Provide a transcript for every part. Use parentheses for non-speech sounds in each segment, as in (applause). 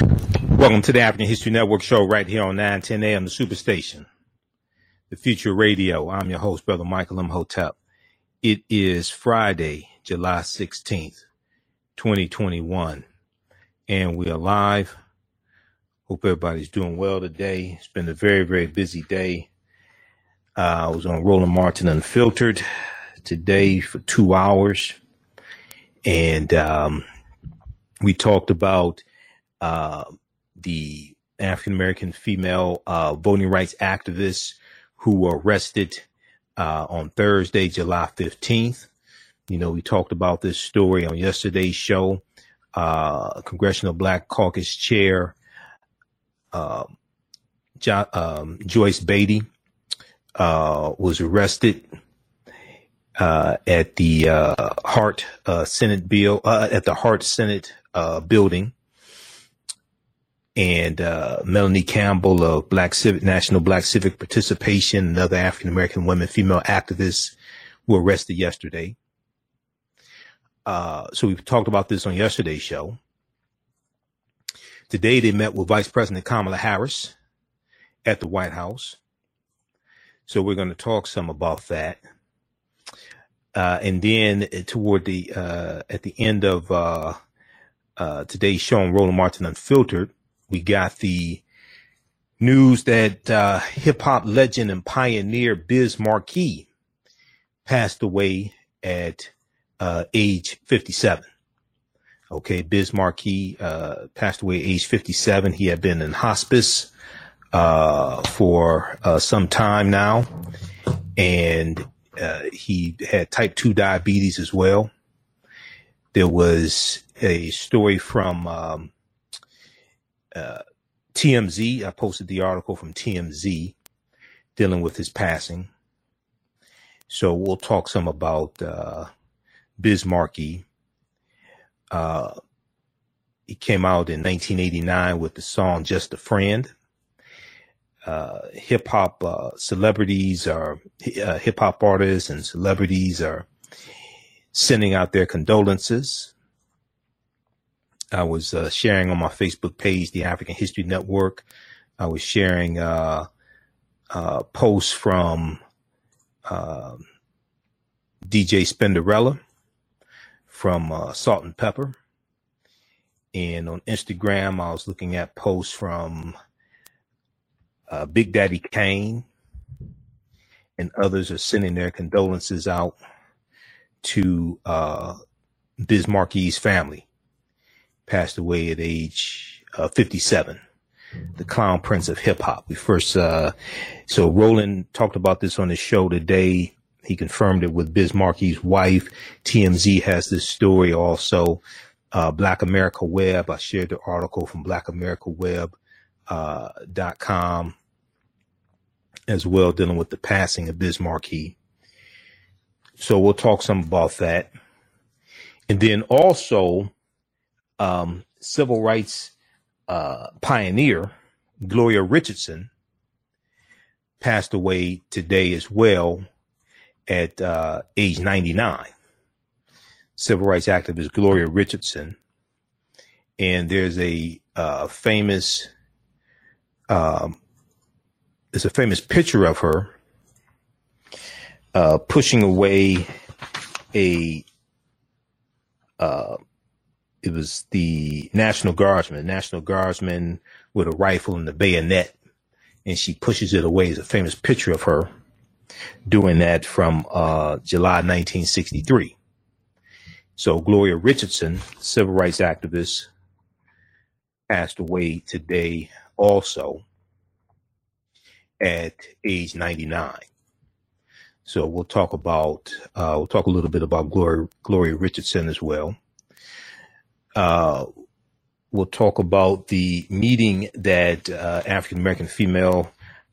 Welcome to the African History Network show right here on 910 AM, the Superstation, the Future Radio. I'm your host, Brother Michael Imhotep. It is Friday, July 16th, 2021, and we are live. Hope everybody's doing well today. It's been a very, very busy day. Uh, I was on Roland Martin Unfiltered today for two hours, and um, we talked about uh, the African American female uh, voting rights activists who were arrested uh, on Thursday, July 15th. You know, we talked about this story on yesterday's show. Uh, Congressional Black Caucus Chair uh, jo- um, Joyce Beatty uh, was arrested uh, at the uh, Hart uh, Senate bill uh, at the Hart Senate uh, building, and uh, Melanie Campbell of Black Civic National Black Civic Participation and other African American women, female activists, were arrested yesterday. Uh, so we talked about this on yesterday's show. Today they met with Vice President Kamala Harris at the White House. So we're going to talk some about that. Uh, and then toward the uh, at the end of uh, uh, today's show on Roland Martin Unfiltered, we got the news that uh, hip hop legend and pioneer Biz Markie passed away at uh, age 57. Okay, Biz Markie uh, passed away age 57. He had been in hospice uh, for uh, some time now, and uh, he had type 2 diabetes as well. There was a story from um, uh, TMZ. I posted the article from TMZ dealing with his passing. So we'll talk some about uh, Biz Markie. Uh, he came out in 1989 with the song "Just a Friend." Uh, hip hop uh, celebrities are uh, hip hop artists and celebrities are sending out their condolences. I was uh, sharing on my Facebook page, the African History Network. I was sharing uh, uh, posts from um, DJ Spinderella from uh, Salt-N-Pepa. And on Instagram, I was looking at posts from uh, Big Daddy Kane, and others are sending their condolences out to uh, Biz family. Passed away at age uh, 57. The clown prince of hip hop. We first, uh, so Roland talked about this on his show today. He confirmed it with Biz Markie's wife. TMZ has this story also. Uh, Black America Web. I shared the article from Black America uh, as well, dealing with the passing of Biz Markie. So we'll talk some about that. And then also, um, civil rights uh, pioneer Gloria Richardson passed away today as well at uh, age 99. Civil rights activist Gloria Richardson. And there's a uh, famous, um, there's a famous picture of her uh, pushing away a uh, it was the National Guardsman, National Guardsman with a rifle and a bayonet, and she pushes it away. It's a famous picture of her doing that from uh, July 1963. So Gloria Richardson, civil rights activist, passed away today also at age 99. So we'll talk about uh, we'll talk a little bit about Gloria Gloria Richardson as well. Uh, we'll talk about the meeting that uh, African American female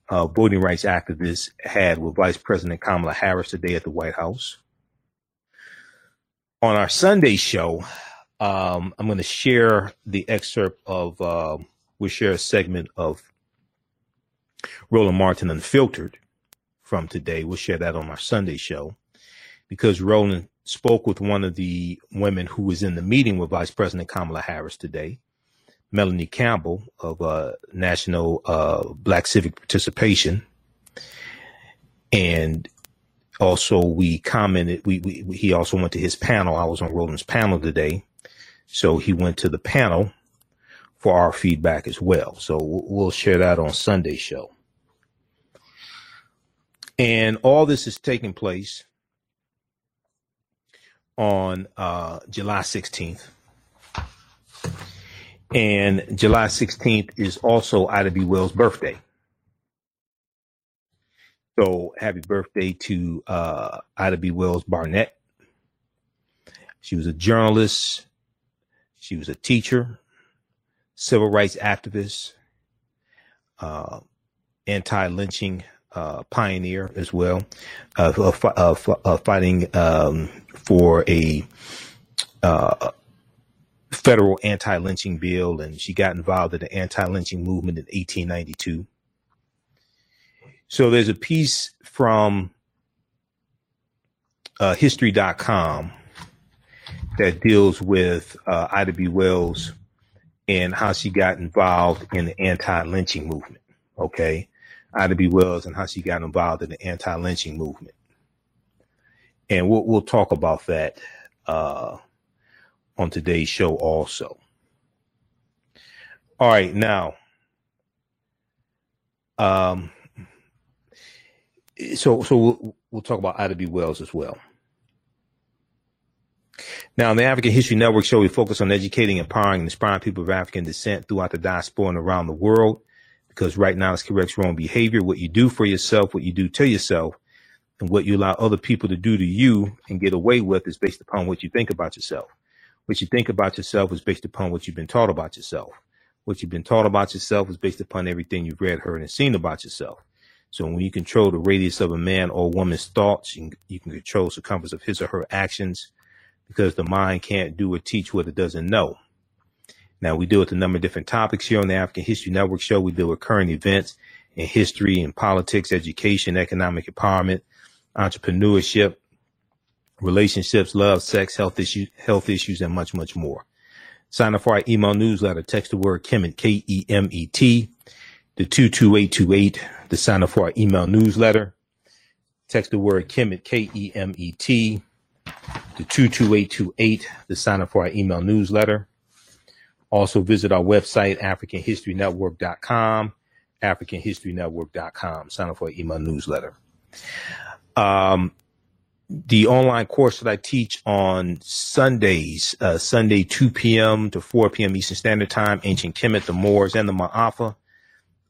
uh, voting rights activists had with Vice President Kamala Harris today at the White House. On our Sunday show, um, I'm going to share the excerpt of uh, we'll share a segment of Roland Martin Unfiltered from today. We'll share that on our Sunday show because Roland spoke with one of the women who was in the meeting with Vice President Kamala Harris today, Melanie Campbell of uh, National uh, Black Civic Participation. And also we commented, we, we, he also went to his panel. I was on Roland's panel today. So he went to the panel for our feedback as well. So we'll share that on Sunday show. And all this is taking place on uh, July 16th. And July 16th is also Ida B. Wells' birthday. So happy birthday to uh, Ida B. Wells Barnett. She was a journalist. She was a teacher, civil rights activist, uh, anti-lynching uh, pioneer as well, uh, fighting um, for a uh, federal anti-lynching bill, and she got involved in the anti-lynching movement in 1892. So there's a piece from uh, History.com that deals with uh, Ida B. Wells and how she got involved in the anti-lynching movement. Okay, Ida B. Wells and how she got involved in the anti-lynching movement, and we'll we'll talk about that uh, on today's show also. All right, now, um, so so we'll, we'll talk about Ida B. Wells as well. Now, in the African History Network show, we focus on educating, empowering, and inspiring people of African descent throughout the diaspora and around the world. Because right now, it's corrects wrong behavior. What you do for yourself, what you do to yourself, and what you allow other people to do to you and get away with is based upon what you think about yourself. What you think about yourself is based upon what you've been taught about yourself. What you've been taught about yourself is based upon everything you've read, heard, and seen about yourself. So when you control the radius of a man or woman's thoughts, you can, you can control the circumference of his or her actions because the mind can't do or teach what it doesn't know. Now we deal with a number of different topics here on the African History Network show. We deal with current events in history and politics, education, economic empowerment, entrepreneurship, relationships, love, sex, health issues, health issues, and much, much more. Sign up for our email newsletter. Text the word Kemet, K-E-M-E-T, to 22828 to sign up for our email newsletter. Text the word Kemet, K-E-M-E-T, to 22828 to sign up for our email newsletter. Also visit our website, AfricanHistoryNetwork.com, AfricanHistoryNetwork.com. Sign up for our email newsletter. Um, the online course that I teach on Sundays, uh, Sunday 2 p.m. to 4 p.m. Eastern Standard Time, Ancient Kemet, the Moors, and the Ma'afa,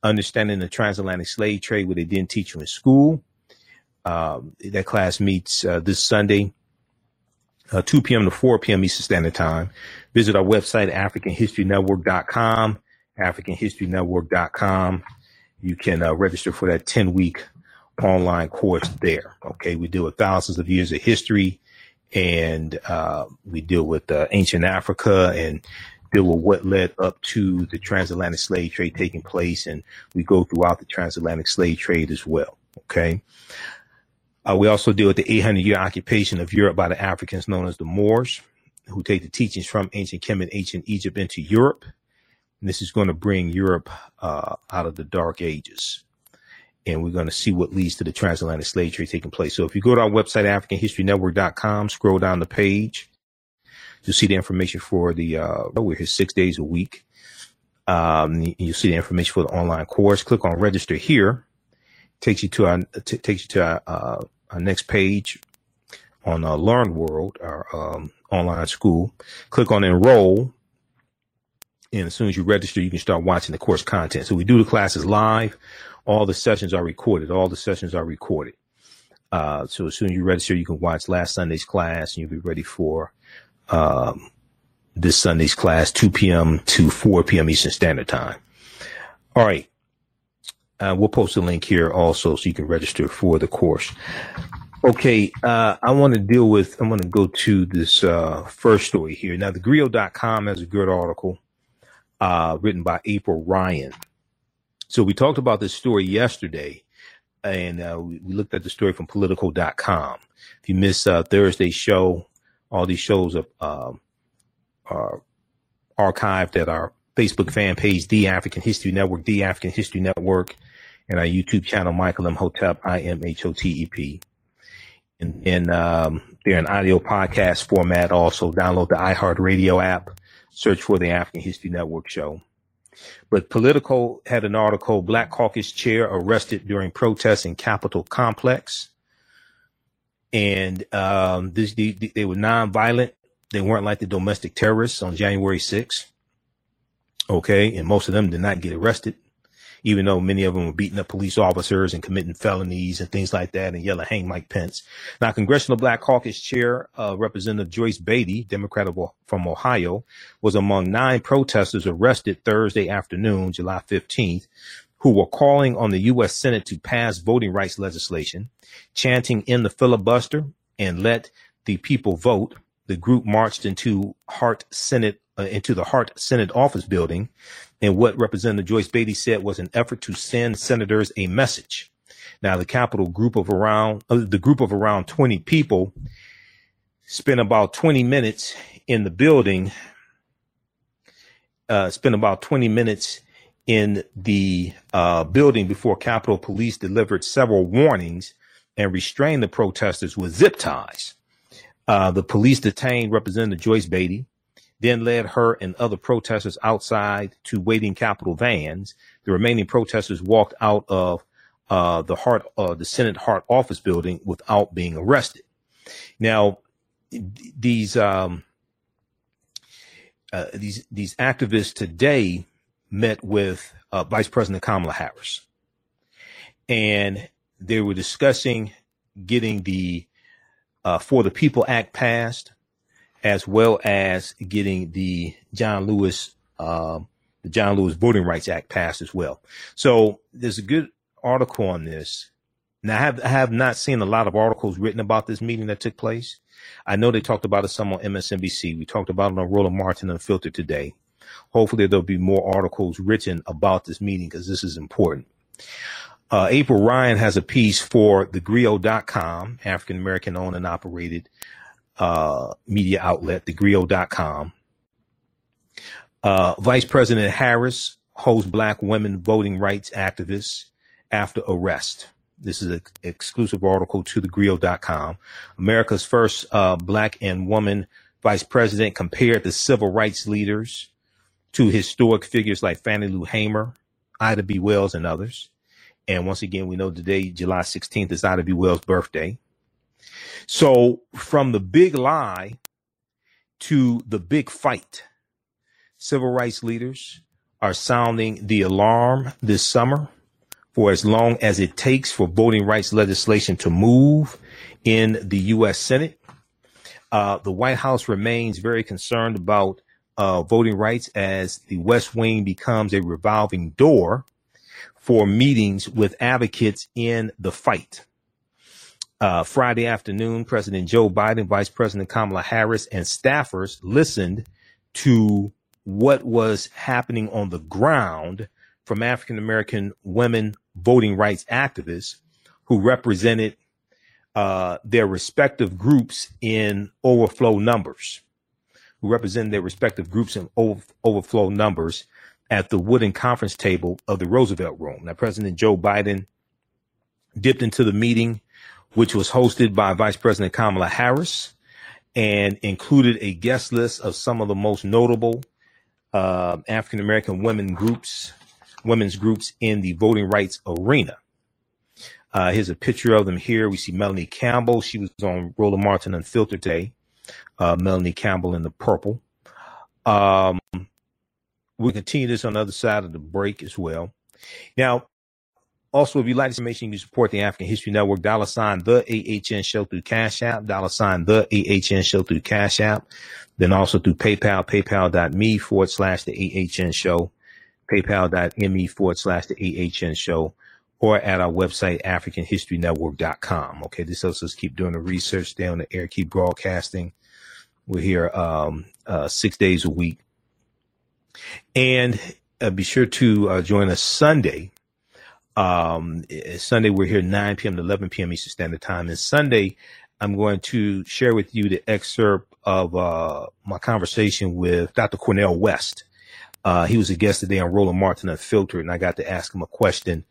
understanding the transatlantic slave trade, what they didn't teach you in school. Um, that class meets uh, this Sunday, uh, 2 p.m. to 4 p.m. Eastern Standard Time. Visit our website, AfricanHistoryNetwork.com, AfricanHistoryNetwork.com. You can uh, register for that 10 week online course there. Okay. We deal with thousands of years of history and uh, we deal with uh, ancient Africa and deal with what led up to the transatlantic slave trade taking place. And we go throughout the transatlantic slave trade as well. Okay. Uh, we also deal with the 800 year occupation of Europe by the Africans known as the Moors, who take the teachings from ancient Kemet, ancient Egypt into Europe. And this is going to bring Europe uh, out of the dark ages. And we're going to see what leads to the transatlantic slave trade taking place. So if you go to our website, AfricanHistoryNetwork.com, scroll down the page, you'll see the information for the, uh, we're here six days a week. Um, you'll see the information for the online course. Click on register here. Takes you to our, t- takes you to our, uh, our next page on uh, Learn World, our um, online school. Click on enroll. And as soon as you register, you can start watching the course content. So we do the classes live. All the sessions are recorded. All the sessions are recorded. Uh, so as soon as you register, you can watch last Sunday's class and you'll be ready for um, this Sunday's class, 2 p.m. to 4 p.m. Eastern Standard Time. All right. Uh, we'll post a link here also so you can register for the course. Okay, uh, I want to deal with, I'm going to go to this uh, first story here. Now, thegrio.com has a good article uh, written by April Ryan. So we talked about this story yesterday, and uh, we, looked at the story from politico.com. If you missed uh, Thursday's show, all these shows are, um, are archived at our Facebook fan page, The African History Network, The African History Network, and our YouTube channel, Michael Imhotep, I M H O T E P. And, and um, they're an audio podcast format. Also, download the iHeartRadio app, search for the African History Network show. But Politico had an article, Black Caucus Chair Arrested During Protests in Capitol Complex. And um, this, they, they were nonviolent. They weren't like the domestic terrorists on January 6th. Okay. And most of them did not get arrested even though many of them were beating up police officers and committing felonies and things like that and yelling, hang Mike Pence. Now, Congressional Black Caucus Chair, uh, Representative Joyce Beatty, Democrat of, from Ohio, was among nine protesters arrested Thursday afternoon, July 15th, who were calling on the U.S. Senate to pass voting rights legislation, chanting in the filibuster and let the people vote. The group marched into Hart Senate, uh, into the Hart Senate office building and what Representative Joyce Beatty said was an effort to send senators a message. Now, the Capitol group of around uh, the group of around 20 people spent about 20 minutes in the building. Uh, spent about 20 minutes in the uh, building before Capitol Police delivered several warnings and restrained the protesters with zip ties. Uh, the police detained Representative Joyce Beatty, then led her and other protesters outside to waiting Capitol vans. The remaining protesters walked out of uh, the uh, the Senate Hart office building without being arrested. Now, these um, uh, these these activists today met with uh, Vice President Kamala Harris, and they were discussing getting the uh, For the People Act passed as well as getting the John Lewis, uh, the John Lewis Voting Rights Act passed as well. So there's a good article on this. Now I have, I have not seen a lot of articles written about this meeting that took place. I know they talked about it some on MSNBC. We talked about it on Roland Martin Unfiltered today. Hopefully there'll be more articles written about this meeting because this is important. Uh, April Ryan has a piece for thegrio.com, African American owned and operated uh, media outlet, thegrio.com. Uh, Vice President Harris holds black women voting rights activists after arrest. This is an exclusive article to thegrio.com. America's first uh, black and woman vice president compared the civil rights leaders to historic figures like Fannie Lou Hamer, Ida B. Wells, and others. And once again, we know today, July 16th, is Ida B. Wells' birthday. So from the big lie to the big fight, civil rights leaders are sounding the alarm this summer for as long as it takes for voting rights legislation to move in the U.S. Senate. Uh, the White House remains very concerned about uh, voting rights as the West Wing becomes a revolving door for meetings with advocates in the fight. Uh, Friday afternoon, President Joe Biden, Vice President Kamala Harris, and staffers listened to what was happening on the ground from African American women voting rights activists who represented uh, their respective groups in overflow numbers, who represented their respective groups in over, overflow numbers at the wooden conference table of the Roosevelt Room. Now, President Joe Biden dipped into the meeting which was hosted by Vice President Kamala Harris and included a guest list of some of the most notable uh, African American women groups, women's groups in the voting rights arena. Uh, here's a picture of them here. We see Melanie Campbell. She was on Roland Martin Unfiltered Day. Uh, Melanie Campbell in the purple. Um, we continue this on the other side of the break as well. Now, also, if you like this information, you can support the African History Network, dollar sign the AHN show through Cash App, dollar sign the AHN show through Cash App, then also through PayPal, paypal.me forward slash the AHN show, paypal.me forward slash the AHN show, or at our website, AfricanHistoryNetwork.com. Okay. This helps us keep doing the research, stay on the air, keep broadcasting. We're here, um, uh, six days a week. And uh, be sure to uh, join us Sunday um, Sunday, we're here 9 p.m. to 11 p.m. Eastern Standard Time. And Sunday, I'm going to share with you the excerpt of uh, my conversation with Dr. Cornel West. Uh, he was a guest today on Roland Martin Unfiltered, and I got to ask him a question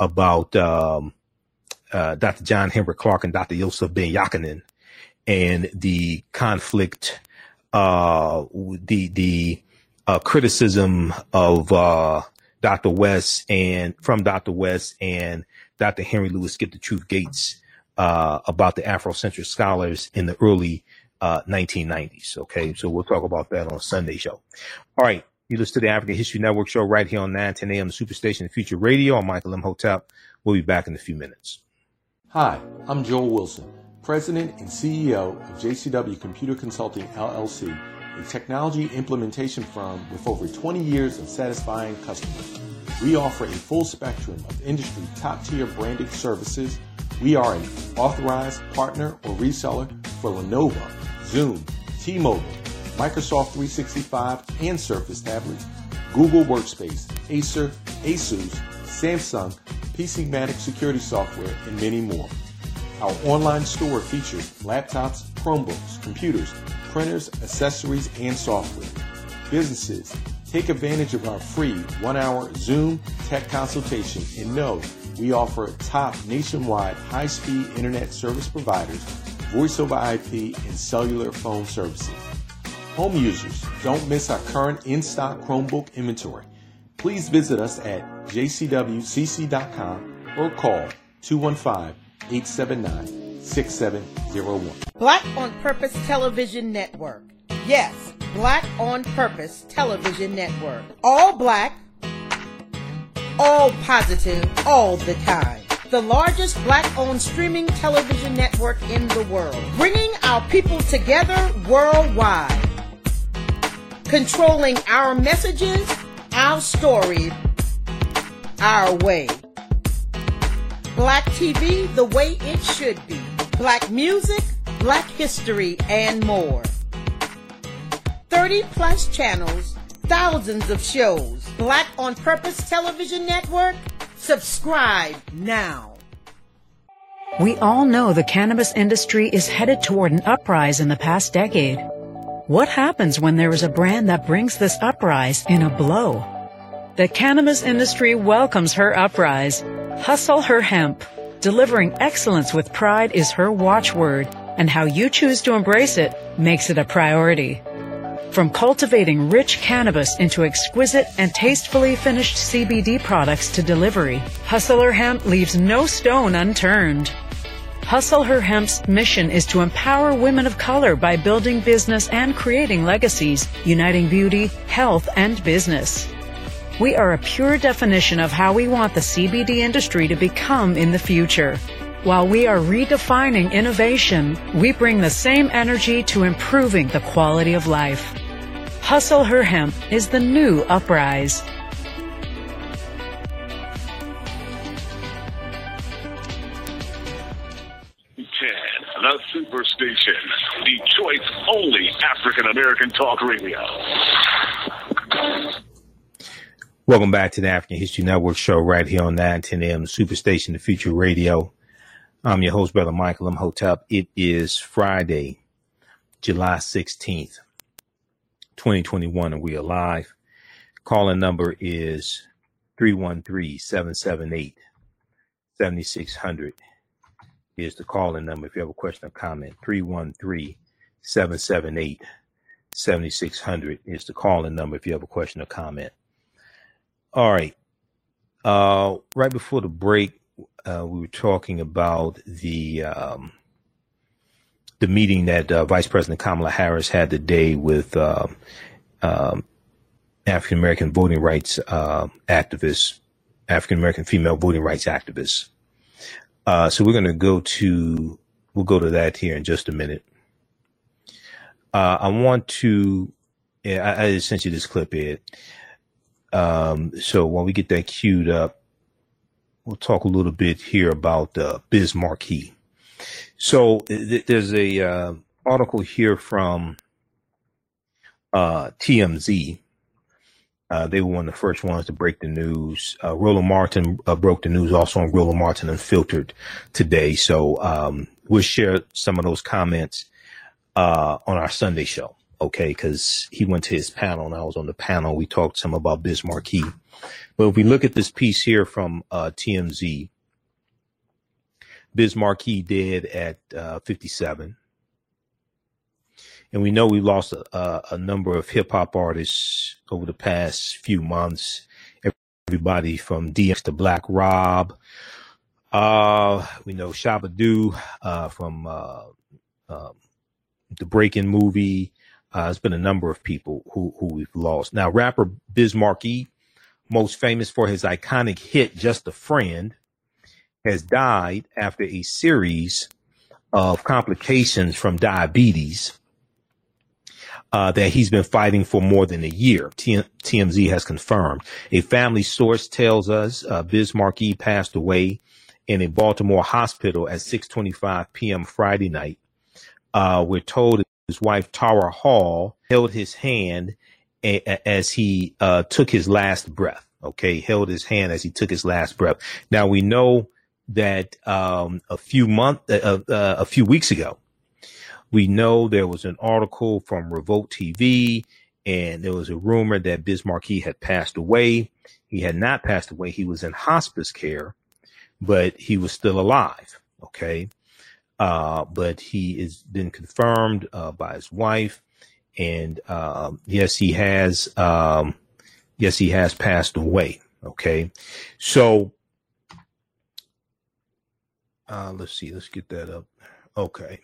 about um, uh, Dr. John Henrik Clarke and Dr. Yosef Ben Jochannan and the conflict, uh, the the uh, criticism of uh, Dr. West and from Dr. West and Dr. Henry Louis Skip the Truth Gates uh, about the Afrocentric scholars in the early 1990s. Okay, so we'll talk about that on Sunday show. All right. You listen to the African History Network show right here on 910 AM the Superstation Future Radio. I'm Michael Imhotep. We'll be back in a few minutes. Hi, I'm Joel Wilson, President and CEO of JCW Computer Consulting LLC, a technology implementation firm with over 20 years of satisfying customers. We offer a full spectrum of industry top tier branded services. We are an authorized partner or reseller for Lenovo, Zoom, T-Mobile, Microsoft 365 and Surface tablets, Google Workspace, Acer, Asus, Samsung, PCmatic security software, and many more. Our online store features laptops, Chromebooks, computers, printers, accessories, and software. Businesses, take advantage of our free one-hour Zoom tech consultation and know we offer top nationwide high-speed internet service providers, voice over IP, and cellular phone services. Home users, don't miss our current in-stock Chromebook inventory. Please visit us at jcwcc.com or call 215-879-6701. Black on Purpose Television Network. Yes, Black on Purpose Television Network. All black, all positive, all the time the largest black owned streaming television network in the world, bringing our people together worldwide controlling our messages, our story, our way. Black TV the way it should be. Black music, black history, and more. 30 plus channels, thousands of shows. Black on Purpose Television Network. Subscribe now. We all know the cannabis industry is headed toward an uprise in the past decade. What happens when there is a brand that brings this uprise in a blow? The cannabis industry welcomes her uprise. Hustle her hemp. Delivering excellence with pride is her watchword, and how you choose to embrace it makes it a priority. From cultivating rich cannabis into exquisite and tastefully finished CBD products to delivery, Hustle Her Hemp leaves no stone unturned. Hustle Her Hemp's mission is to empower women of color by building business and creating legacies, uniting beauty, health, and business. We are a pure definition of how we want the CBD industry to become in the future. While we are redefining innovation, we bring the same energy to improving the quality of life. Hustle Her Hemp is the new uprise. the Superstation, Detroit's only African American talk radio. Welcome back to the African History Network show right here on 910 AM Superstation, the Future Radio. I'm your host, Brother Michael Imhotep. It is Friday, July 16th, 2021, and we are live. Calling number is 313 778 7600 is the calling number if you have a question or comment. 313 778 7600 is the calling number if you have a question or comment. All right. Uh, right before the break, uh, we were talking about the um, the meeting that uh, Vice President Kamala Harris had today with um, um, African American voting rights uh, activists, African American female voting rights activists. Uh, so we're going to go to, we'll go to that here in just a minute. Uh, I want to, I, I sent you this clip here. Um, so while we get that queued up, we'll talk a little bit here about uh, Biz Markie. So th- there's a uh, article here from uh, TMZ uh, they were one of the first ones to break the news. Uh, Roland Martin uh, broke the news also on Roland Martin Unfiltered today. So um, we'll share some of those comments uh, on our Sunday show. Okay, because he went to his panel and I was on the panel. We talked some about Biz Markie. But if we look at this piece here from uh, TMZ, Biz Markie dead at uh, 57. And we know we lost a, a number of hip hop artists over the past few months. Everybody from DMX to Black Rob. Uh, we know Shabba-Doo uh, from uh, um, the Breaking movie. Uh, there's been a number of people who, who we've lost. Now, rapper Biz Markie, most famous for his iconic hit "Just a Friend," has died after a series of complications from diabetes uh, that he's been fighting for more than a year. TMZ has confirmed. A family source tells us uh, Biz Markie passed away in a Baltimore hospital at 6:25 p.m. Friday night. Uh, we're told his wife Tara Hall held his hand a- a- as he uh, took his last breath. Okay, held his hand as he took his last breath. Now we know that um, a few month, uh, uh, a few weeks ago, we know there was an article from Revolt TV, and there was a rumor that Biz Markie had passed away. He had not passed away. He was in hospice care, but he was still alive. Okay. Uh, but he has been confirmed uh, by his wife. And um, yes, he has. Um, yes, he has passed away. Okay. So uh, let's see. Let's get that up. Okay.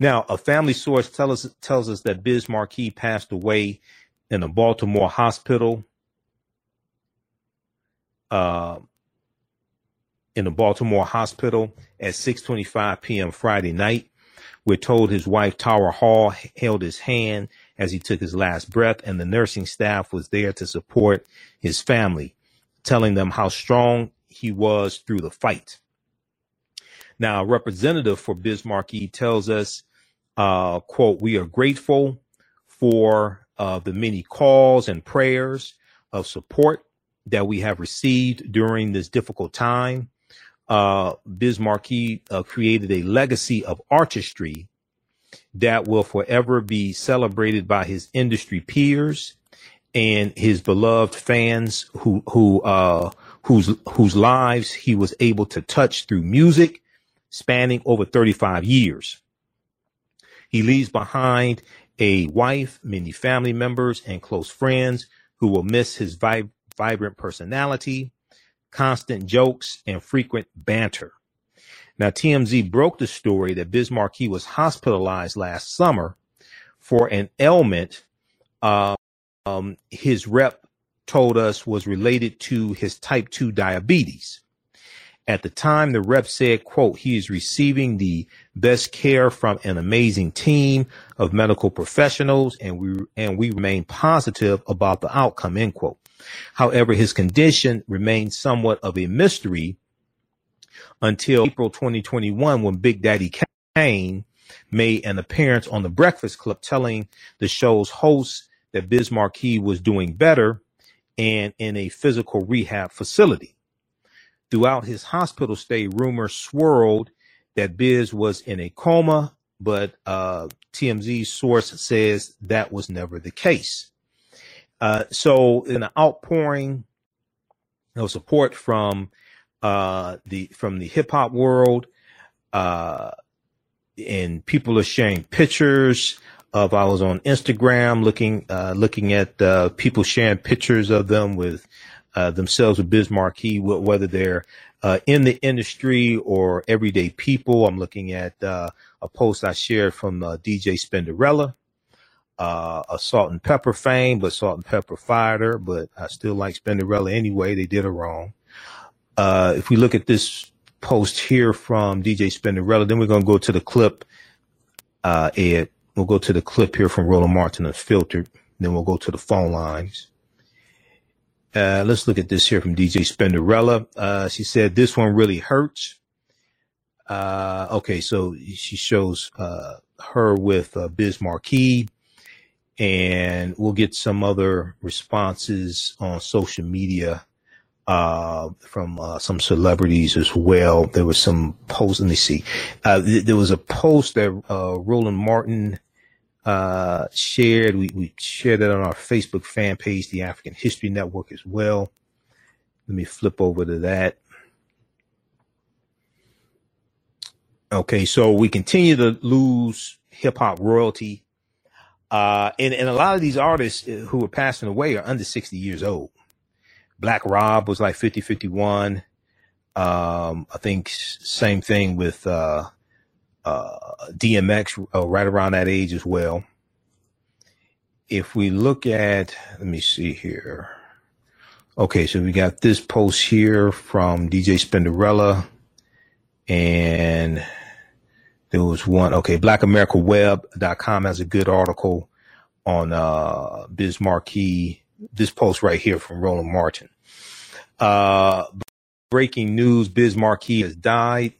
Now, a family source tell us, tells us that Biz Markie passed away in a Baltimore hospital. Uh, in a Baltimore hospital at 6:25 p.m. Friday night. We're told his wife Tara Hall held his hand as he took his last breath, and the nursing staff was there to support his family, telling them how strong he was through the fight. Now, a representative for Biz Markie tells us, uh, quote, we are grateful for uh, the many calls and prayers of support that we have received during this difficult time. Uh, Biz Markie uh, created a legacy of artistry that will forever be celebrated by his industry peers and his beloved fans who who uh, whose whose lives he was able to touch through music spanning over 35 years. He leaves behind a wife, many family members, and close friends who will miss his vib- vibrant personality, constant jokes, and frequent banter. Now, TMZ broke the story that Biz Markie was hospitalized last summer for an ailment uh, um, his rep told us was related to his type 2 diabetes. At the time, the rep said, quote, he is receiving the best care from an amazing team of medical professionals and we, and we remain positive about the outcome, end quote. However, his condition remains somewhat of a mystery until April 2021 when Big Daddy Kane made an appearance on the Breakfast Club telling the show's host that Biz Markie was doing better and in a physical rehab facility. Throughout his hospital stay, rumors swirled that Biz was in a coma, but uh, TMZ's source says that was never the case. Uh, so, in an outpouring of support from uh, the from the hip hop world, uh, and people are sharing pictures of. I was on Instagram looking uh, looking at uh, people sharing pictures of them with uh, themselves with Biz whether they're uh, in the industry or everyday people. I'm looking at uh, a post I shared from DJ Spinderella, uh, a Salt-N-Pepa fame, but Salt-N-Pepa fired her, but I still like Spinderella anyway. They did her wrong. Uh, if we look at this post here from DJ Spinderella, then we're going to go to the clip, Ed. We'll go to the clip here from Roland Martin Unfiltered. Then we'll go to the phone lines. Uh, let's look at this here from DJ Spinderella. Uh, she said, this one really hurts. Uh, okay, so she shows uh, her with uh, Biz Markie, and we'll get some other responses on social media uh, from uh, some celebrities as well. There was some posts. Let me see. Uh, th- there was a post that uh, Roland Martin uh, shared. We, we shared it on our Facebook fan page, the African History Network, as well. Let me flip over to that. Okay, so we continue to lose hip hop royalty. Uh, and, and a lot of these artists uh, who are passing away are under 60 years old. Black Rob was like 50, 51. Um, I think same thing with, uh, uh, DMX, uh, right around that age as well. If we look at, let me see here. Okay, so we got this post here from DJ Spinderella and there was one, okay, blackamericaweb.com has a good article on, uh, Biz Markie, this post right here from Roland Martin. Uh, breaking news, Biz Markie has died.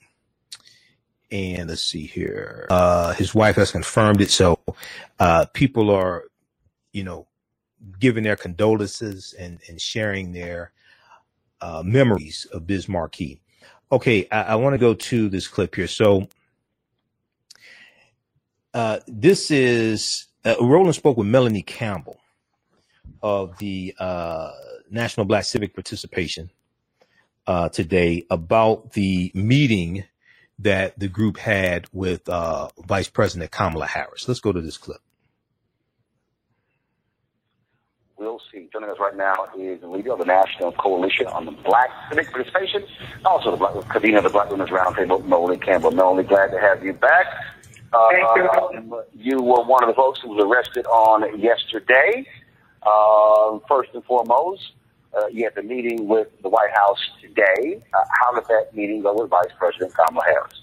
And let's see here. Uh, his wife has confirmed it. So, uh, people are, you know, giving their condolences and, and sharing their, uh, memories of Biz Markie. Okay. I, I want to go to this clip here. So, uh, this is uh, Roland spoke with Melanie Campbell of the uh, National Black Civic Participation uh, today about the meeting that the group had with uh, Vice President Kamala Harris. Let's go to this clip. We'll see. Joining us right now is the leader of the National Coalition on the Black Civic Participation, also the Black Kadena, the Black Women's Roundtable, Melanie Campbell. Melanie, glad to have you back. Uh, you. you were one of the folks who was arrested on yesterday. Uh, first and foremost, uh, you had the meeting with the White House today. Uh, how did that meeting go with Vice President Kamala Harris?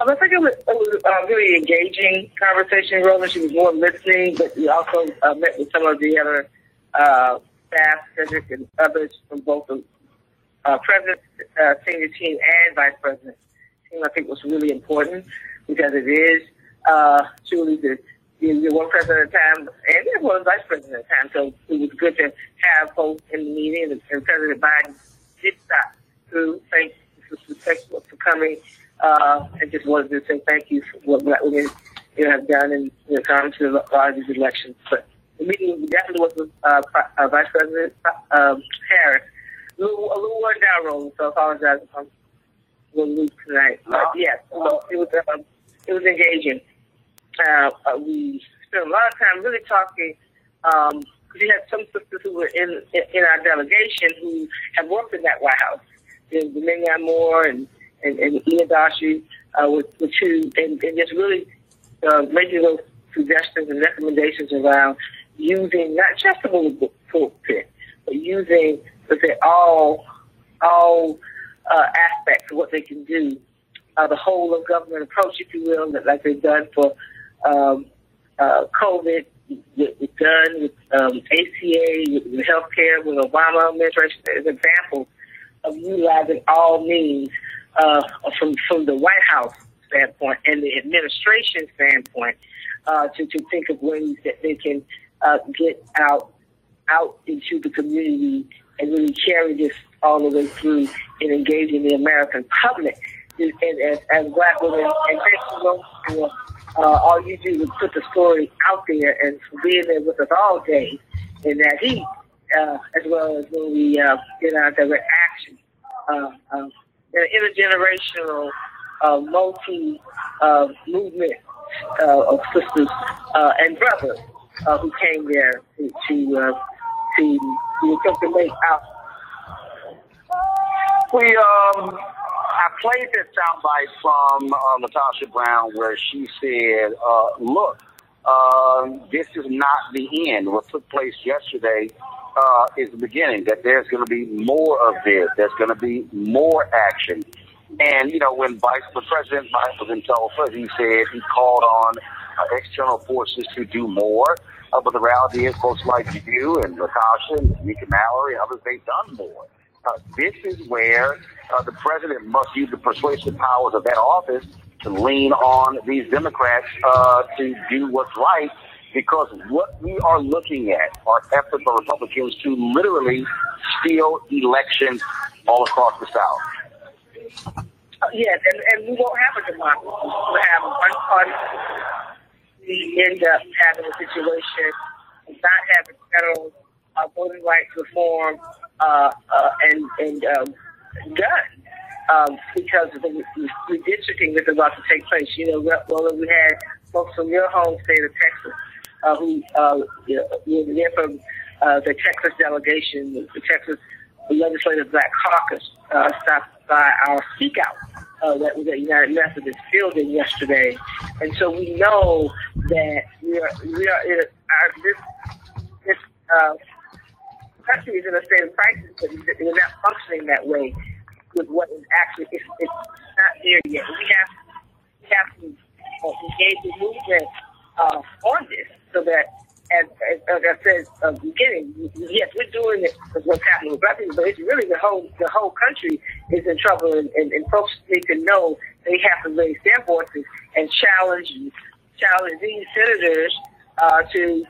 Um, I think it was, it was a really engaging conversation, Roland. She was more listening, but we also uh, met with some of the other uh, staff, Cedric and others from both the uh, president's uh, senior team and vice president's team. I think was really important because it is uh, truly the, the, the one president at a time and there was vice president at a time. So it was good to have folks in the meeting, and, and President Biden did stop through. Thank you for, for coming. Uh, I just wanted to say thank you for what black women you know, have done in the coming to a lot of these elections. But the meeting definitely was with uh, uh, Vice President um, Harris. A little, a little worn down, Roland, so I apologize if I'm a little loose tonight. But yes, so it was um, it was engaging. Uh, uh, we spent a lot of time really talking. Um, we had some sisters who were in in our delegation who have worked in that White House. There's Minyon Moore and and, and Ina Dashi uh, with, with two, and, and just really uh, making those suggestions and recommendations around using not just the pulpit, but using, let's say, all all uh, aspects of what they can do, uh, the whole of government approach, if you will, that like they've done for um, uh, COVID, with, with done with um, ACA, with, with healthcare, with Obama administration as examples of utilizing all means uh, from from the White House standpoint and the administration standpoint uh, to to think of ways that they can uh, get out out into the community and really carry this all the way through in engaging the American public. And as, black women, and thank you for uh, all you do is put the story out there and for being there with us all day in that heat, uh, as well as when we uh, get our direct action. Uh, um, intergenerational, uh, multi uh, movement uh, of sisters uh, and brothers uh, who came there to to uh, to, to to make out. We um, I played this soundbite from uh, LaTosha Brown where she said, uh, "Look, uh, this is not the end. What took place yesterday uh, is the beginning. That there's going to be more of this. There's going to be more action." And you know, when Vice President Biden was in Tulsa, he said he called on uh, external forces to do more. Uh, but the reality is, folks like you and LaTosha and Nika Mallory and others, they've done more. Uh, this is where uh, the president must use the persuasive powers of that office to lean on these Democrats uh, to do what's right because what we are looking at are efforts by Republicans to literally steal elections all across the South. Uh, yes, and, and we won't have a democracy. We'll have one party. We end up having a situation not having federal uh, voting rights reform uh, uh, and, and um, done um, because of the redistricting that's about to take place. You know, well, we had folks from your home state of Texas uh, who uh, you know, were there from uh, the Texas delegation, the Texas Legislative Black Caucus, uh, stopped by our speak out uh, that was at United Methodist Building yesterday, and so we know that we are we are in our, this this uh, country is in a state of crisis, but we're not functioning that way with what is actually it's, it's not there yet. We have we have to uh, engage the movement uh, on this so that, as, as, as I said at the beginning, yes, we're doing it because what's happening with black people, but it's really the whole the whole country is in trouble, and, and, and folks need to know they have to raise their voices and challenge challenge these senators uh, to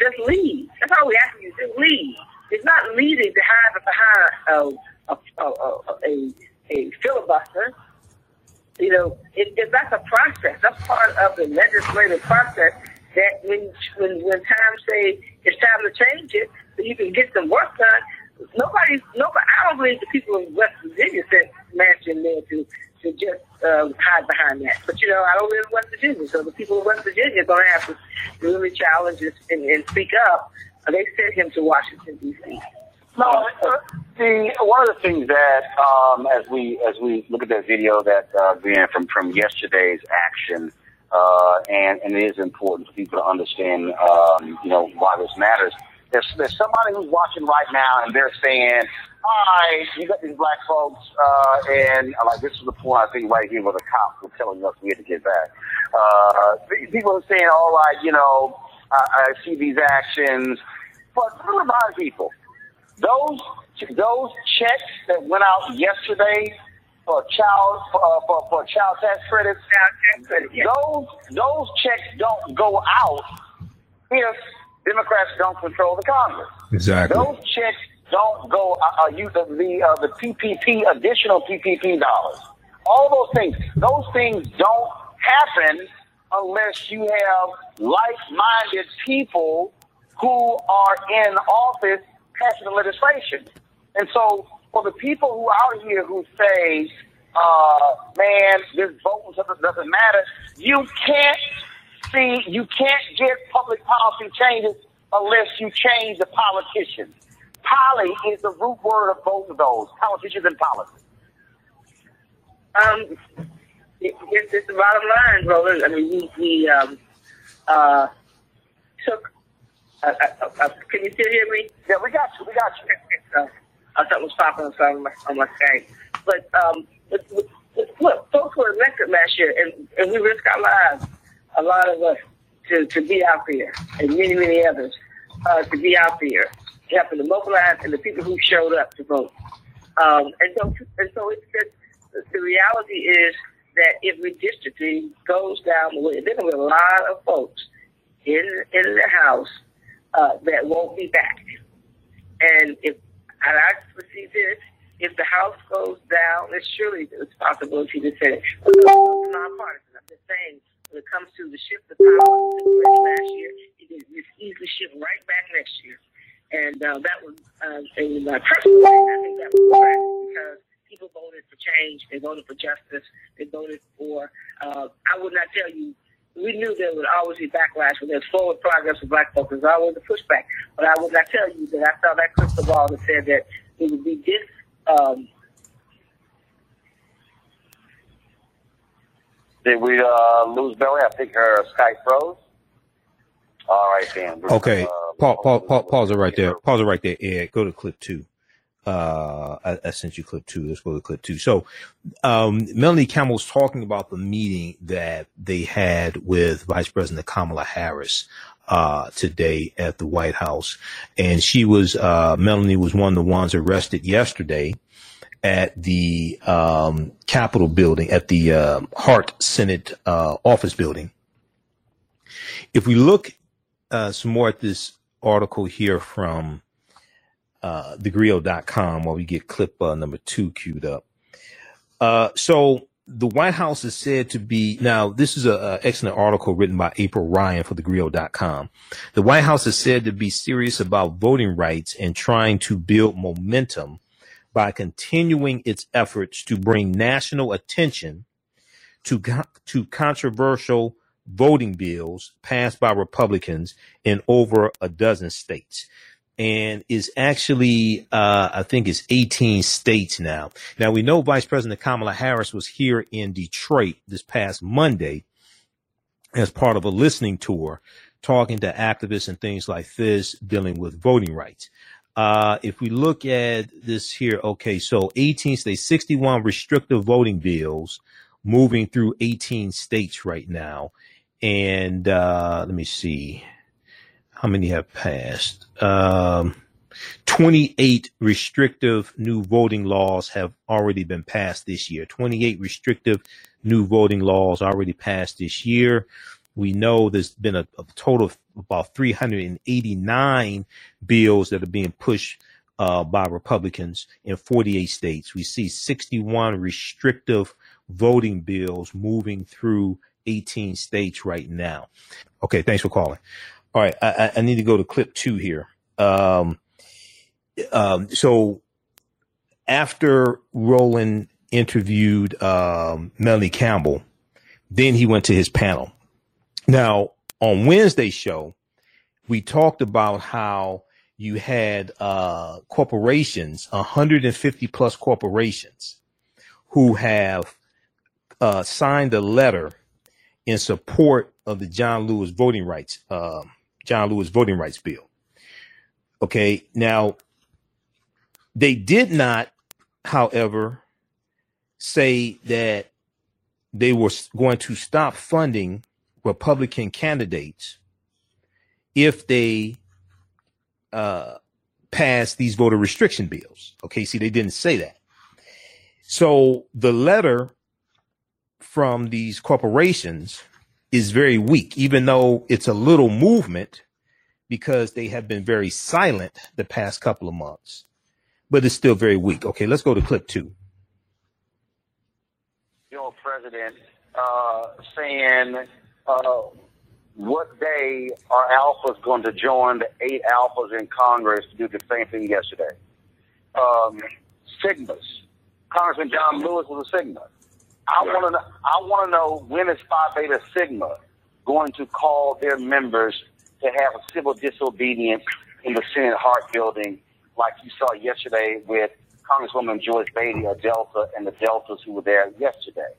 just lead. That's all we ask you to lead. It's not leading to hide behind a, a, a, a, filibuster. You know, it, it, that's a process. That's part of the legislative process that when when when time say it's time to change it, so you can get some work done. Nobody, nobody. I don't believe the people in West Virginia sent Manchin there to to just um, hide behind that. But you know, I don't live in West Virginia, so the people in West Virginia are going to have to really challenge and, and speak up. They sent him to Washington D.C. No, the one of the things that um, as we as we look at that video that uh, being from from yesterday's action uh, and, and it is important for people to understand, um, you know, why this matters. There's, there's somebody who's watching right now and they're saying, hi, you got these black folks, uh, and uh, like this is the point I think right here where the cops were telling us we had to get back. Uh, people are saying, all right, you know, I, I see these actions, but to remind people, those those checks that went out yesterday for child uh, for, for child tax credits. Those those checks don't go out if Democrats don't control the Congress. Exactly. Those checks don't go. Uh, uh, use the the, uh, the PPP additional PPP dollars. All those things. Those things don't happen unless you have like-minded people who are in office passing legislation. And so for the people who are out here who say, uh, man, this voting doesn't matter, you can't see, you can't get public policy changes unless you change the politicians. Poly is the root word of both of those, politicians and policy. Um, it's, it's the bottom line, brother. I mean, we, we um, uh, took. Uh, uh, uh, can you still hear me? Yeah, we got you. We got you. (laughs) I thought was popping up on my, on my screen. But, um, but, but, look, folks were elected last year, and, and we risked our lives, a lot of us, to, to be out there, and many, many others, uh, to be out there, helping to mobilize, and the people who showed up to vote. Um, and so, and so it's just, the reality is that if redistricting goes down the there's going to be a lot of folks in in the House uh, that won't be back. And if and I foresee this. If the House goes down, there's surely a possibility to say it's nonpartisan. I'm just saying, when it comes to the shift of power last year, it is easily shift right back next year. And uh, that was, uh, in my personal opinion, I think that was correct because people voted for change. They voted for justice. They voted for, uh, I would not tell you we knew there would always be backlash when there's forward progress for black folks. There's always a pushback. But I would not tell you that I saw that crystal ball that said that it would be this. Um, Did we uh, lose Belly? I think her Skype froze. All right, Dan. Okay, uh, pause, pause, pause it right there. Pause it right there, Ed. Go to clip two uh, I, I, sent you clip two. Let's go to clip two. So, um, Melanie Campbell's talking about the meeting that they had with Vice President Kamala Harris, uh, today at the White House. And she was, uh, Melanie was one of the ones arrested yesterday at the, um, Capitol building, at the, uh, Hart Senate, uh, office building. If we look uh, some more at this article here from uh, thegrio.com while we get clip uh, number two queued up. Uh, so the White House is said to be now. This is an excellent article written by April Ryan for thegrio.com. The White House is said to be serious about voting rights and trying to build momentum by continuing its efforts to bring national attention to to controversial voting bills passed by Republicans in over a dozen states and is actually, uh, I think it's 18 states now. Now we know Vice President Kamala Harris was here in Detroit this past Monday as part of a listening tour, talking to activists and things like this, dealing with voting rights. Uh, if we look at this here, okay, so 18 states, 61 restrictive voting bills moving through 18 states right now. And uh, let me see how many have passed? Um, 28 restrictive new voting laws have already been passed this year. 28 restrictive new voting laws already passed this year. We know there's been a, a total of about 389 bills that are being pushed uh, by Republicans in 48 states. We see 61 restrictive voting bills moving through 18 states right now. Okay, thanks for calling. All right, I, I need to go to clip two here. Um, um, so after Roland interviewed um, Melanie Campbell, then he went to his panel. Now on Wednesday's show, we talked about how you had uh, corporations, 150 plus corporations, who have uh, signed a letter in support of the John Lewis voting rights um, John Lewis voting rights bill. Okay. Now, they did not, however, say that they were going to stop funding Republican candidates if they uh, pass these voter restriction bills. Okay. See, they didn't say that. So the letter from these corporations is very weak, even though it's a little movement because they have been very silent the past couple of months, but it's still very weak. Okay, let's go to clip two. Your president uh, saying uh, what day are alphas going to join the eight alphas in Congress to do the same thing yesterday? Um, Sigmas. Congressman John Lewis was a Sigma. I want to I want to know when is Phi Beta Sigma going to call their members to have a civil disobedience in the Senate Hart building, like you saw yesterday with Congresswoman Joyce Beatty, a Delta, and the Deltas who were there yesterday.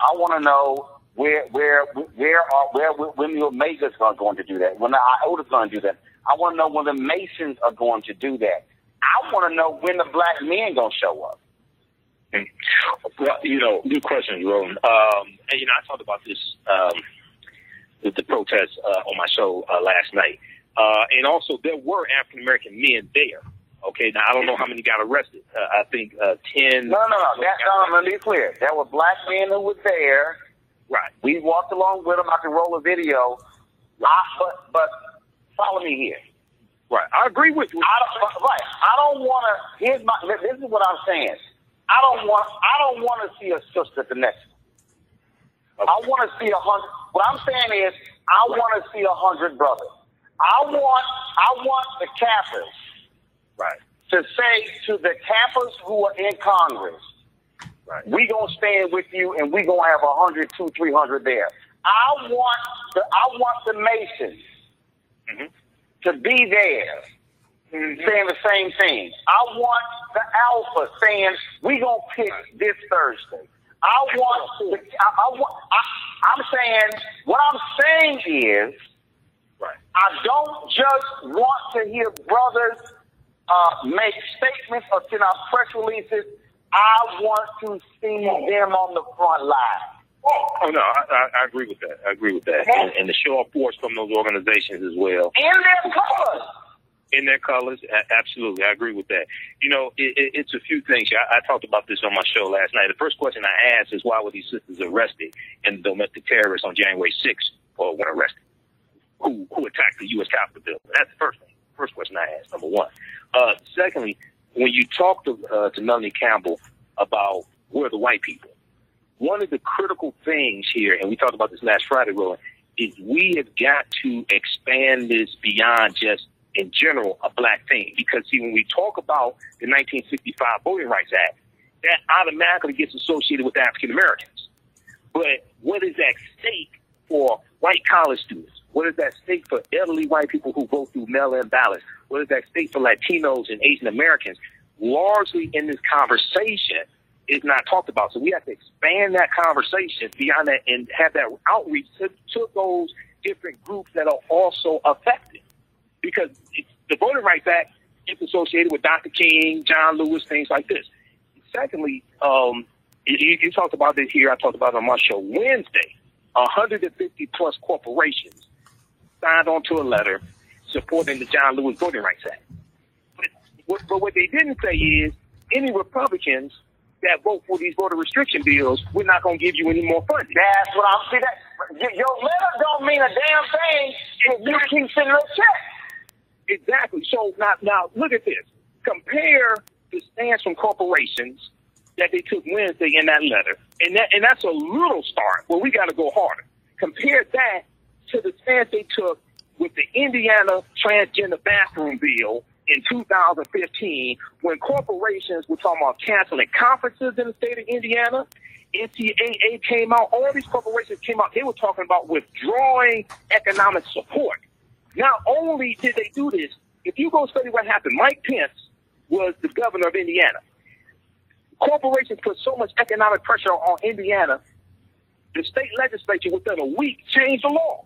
I want to know where where where are where when the Omegas are going to do that, when the Iotas going to do that. I want to know when the Masons are going to do that. I want to know when the black men going to show up. Well, you know, good question, Roland. Um, and you know, I talked about this um, with the protests uh, on my show uh, last night, uh, and also there were African American men there. Okay, now I don't know how many got arrested. Uh, I think uh, ten. No, no, no. That, no, let me be clear. There were black men who were there. Right. We walked along with them. I can roll a video. I, but, but follow me here. Right. I agree with you. I don't, right. I don't want to. Here's my. This is what I'm saying. I don't want I don't want to see a sister the next one. I want to see a hundred. What I'm saying is, I want to see a hundred brothers. I want I want the Kappas right to say to the Kappas who are in Congress, right. we gonna stand with you, and we gonna have a hundred, two, three hundred there. I want the I want the Masons mm-hmm. to be there saying the same thing. I want the Alpha saying we gonna pick this Thursday. I want the, I, I want I, I'm saying what I'm saying is right. I don't just want to hear brothers uh, make statements or send out press releases. I want to see them on the front line. Oh no, I, I, agree with that. I agree with that, and, and the show of force from those organizations as well. In their colors in their colors. Absolutely, I agree with that. You know, it, it, it's a few things. I, I talked about this on my show last night. The first question I asked is why were these sisters arrested and domestic terrorists on January 6th or when arrested? who who attacked the U.S. Capitol building. That's the first thing. First question I asked. Number one. Uh, secondly, when you talk to uh, to Melanie Campbell about where the white people, one of the critical things here, and we talked about this last Friday, Roland, is we have got to expand this beyond just in general a black thing. Because see, when we talk about the 1965 Voting Rights Act, that automatically gets associated with African Americans. But what is at stake for white college students? What is at stake for elderly white people who vote through mail-in ballots? What is at stake for Latinos and Asian Americans? Largely in this conversation is not talked about. So we have to expand that conversation beyond that and have that outreach to, to those different groups that are also affected. Because the Voting Rights Act is associated with Dr. King, John Lewis, things like this. Secondly, um, you, you talked about this here. I talked about it on my show Wednesday. 150 plus corporations signed onto a letter supporting the John Lewis Voting Rights Act. But, but what they didn't say is any Republicans that vote for these voter restriction bills, we're not going to give you any more funding. That's what I'm saying. That, your letter don't mean a damn thing if you keep sending a check. Exactly. So now, now look at this. Compare the stance from corporations that they took Wednesday in that letter, and that and that's a little start. But we got to go harder. Compare that to the stance they took with the Indiana transgender bathroom bill in 2015 when corporations were talking about canceling conferences in the state of Indiana. NCAA came out, all these corporations came out, they were talking about withdrawing economic support. Not only did they do this, if you go study what happened, Mike Pence was the governor of Indiana. Corporations put so much economic pressure on Indiana, the state legislature within a week changed the law.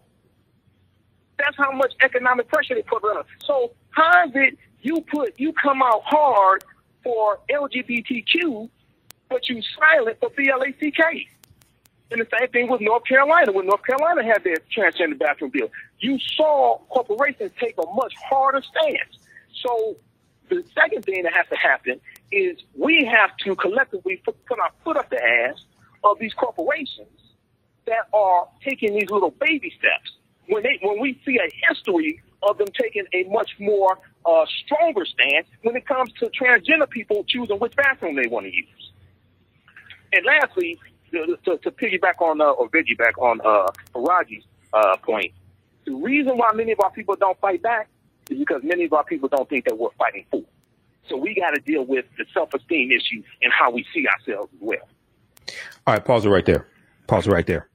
That's how much economic pressure they put on us. So how is it you put you come out hard for LGBTQ, but you silent for BLACK? And the same thing with North Carolina. When North Carolina had their transgender bathroom bill, you saw corporations take a much harder stance. So the second thing that has to happen is we have to collectively put our foot up the ass of these corporations that are taking these little baby steps. When they when we see a history of them taking a much more uh, stronger stance when it comes to transgender people choosing which bathroom they want to use. And lastly, to, to, piggyback on uh, or piggyback on uh, Faraji's uh, point, the reason why many of our people don't fight back is because many of our people don't think that we're fighting for. So we got to deal with the self-esteem issue and how we see ourselves as well. All right, pause it right there. Pause it right there.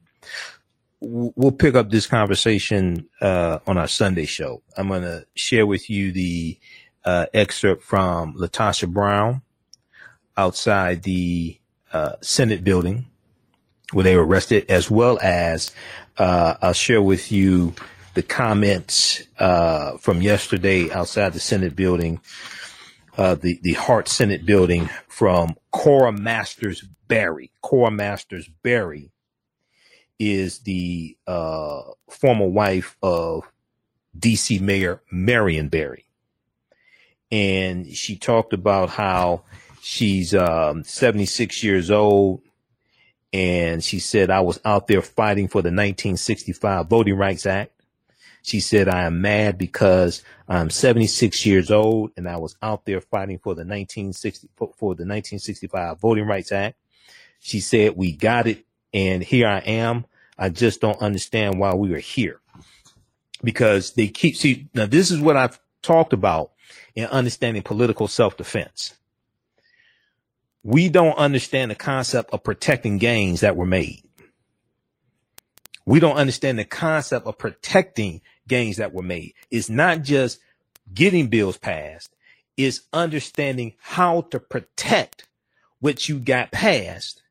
We'll pick up this conversation uh, on our Sunday show. I'm going to share with you the uh, excerpt from LaTosha Brown outside the uh, Senate building where they were arrested, as well as uh, I'll share with you the comments uh, from yesterday outside the Senate building, uh, the the Hart Senate building from Cora Masters Berry. Cora Masters Berry is the uh, former wife of D.C. Mayor Marion Barry, and she talked about how she's um, 76 years old and she said, I was out there fighting for the 1965 Voting Rights Act. She said, I am mad because I'm 76 years old and I was out there fighting for the 1960, for the 1965 Voting Rights Act. She said, we got it. And here I am. I just don't understand why we are here because they keep, see, now this is what I've talked about in understanding political self-defense. We don't understand the concept of protecting gains that were made. We don't understand the concept of protecting gains that were made. It's not just getting bills passed. It's understanding how to protect what you got passed.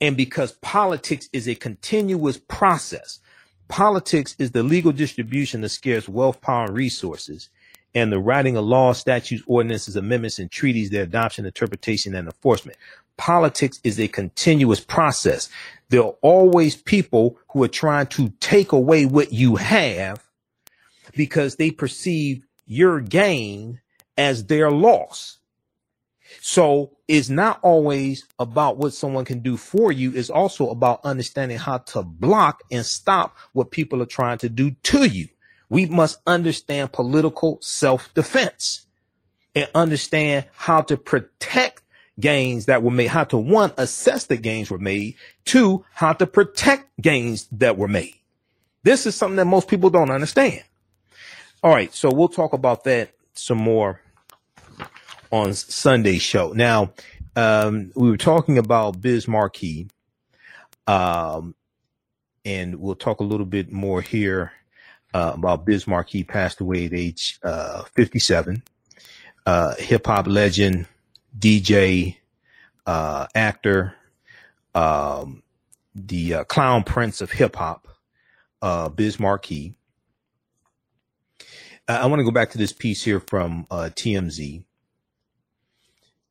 And because politics is a continuous process, politics is the legal distribution of scarce wealth, power, and resources, and the writing of laws, statutes, ordinances, amendments, and treaties, their adoption, interpretation, and enforcement. Politics is a continuous process. There are always people who are trying to take away what you have because they perceive your gain as their loss. So it's not always about what someone can do for you. It's also about understanding how to block and stop what people are trying to do to you. We must understand political self-defense and understand how to protect gains that were made, how to one, assess the gains were made, two, how to protect gains that were made. This is something that most people don't understand. All right. So we'll talk about that some more on Sunday's show. Now, um, we were talking about Biz Markie, um, and we'll talk a little bit more here uh, about Biz He passed away at age uh, 57. Uh, Hip hop legend, DJ, uh, actor, um, the uh, clown prince of hip hop, uh, Biz Markie. I want to go back to this piece here from TMZ.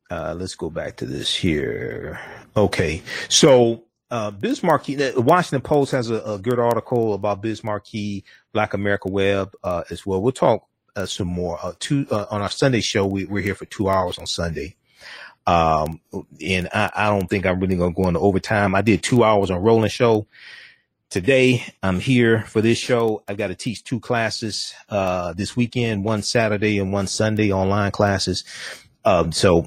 Uh, let's go back to this here. Okay. So, uh, Biz Markie, the Washington Post has a, a, good article about Biz Markie, Black America Web, uh, as well. We'll talk uh, some more. Uh, two, uh, on our Sunday show, we, we're here for two hours on Sunday. Um, and I, I don't think I'm really going to go into overtime. I did two hours on Rolling Show. Today, I'm here for this show. I've got to teach two classes, uh, this weekend, one Saturday and one Sunday online classes. Um, so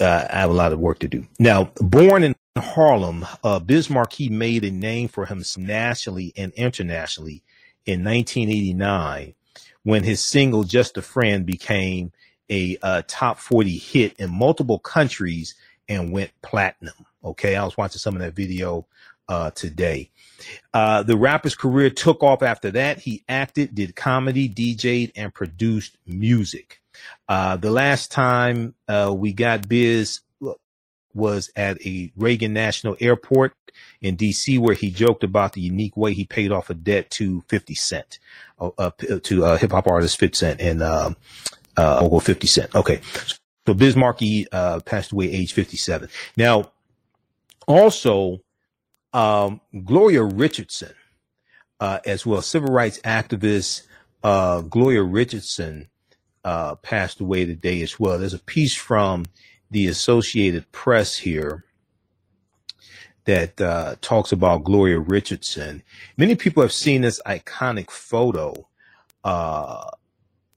uh, I have a lot of work to do. Now, born in Harlem, uh, Biz Markie made a name for himself nationally and internationally in 1989 when his single Just a Friend became a uh, top 40 hit in multiple countries and went platinum. Okay, I was watching some of that video uh, today. Uh, the rapper's career took off after that. He acted, did comedy, DJed, and produced music. Uh, the last time uh, we got Biz was at a Reagan National Airport in DC, where he joked about the unique way he paid off a debt to 50 Cent, uh, uh to uh, hip hop artist 50 Cent and uh, uh, 50 Cent. Okay. So Biz Markie uh, passed away age 57. Now, also, um, Gloria Richardson, uh, as well, civil rights activist uh, Gloria Richardson uh, passed away today as well. There's a piece from the Associated Press here that uh, talks about Gloria Richardson. Many people have seen this iconic photo uh,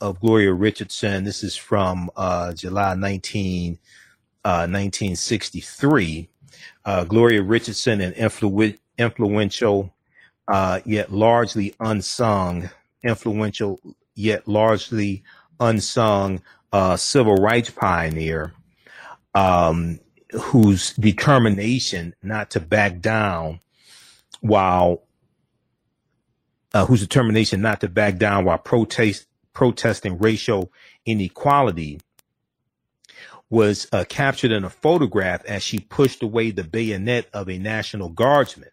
of Gloria Richardson. This is from uh, July 19, 1963. Uh, uh, Gloria Richardson, an influ- influential yet largely unsung, influential yet largely unsung uh, civil rights pioneer um, whose determination not to back down while uh, whose determination not to back down while protest protesting racial inequality was uh, captured in a photograph as she pushed away the bayonet of a National Guardsman.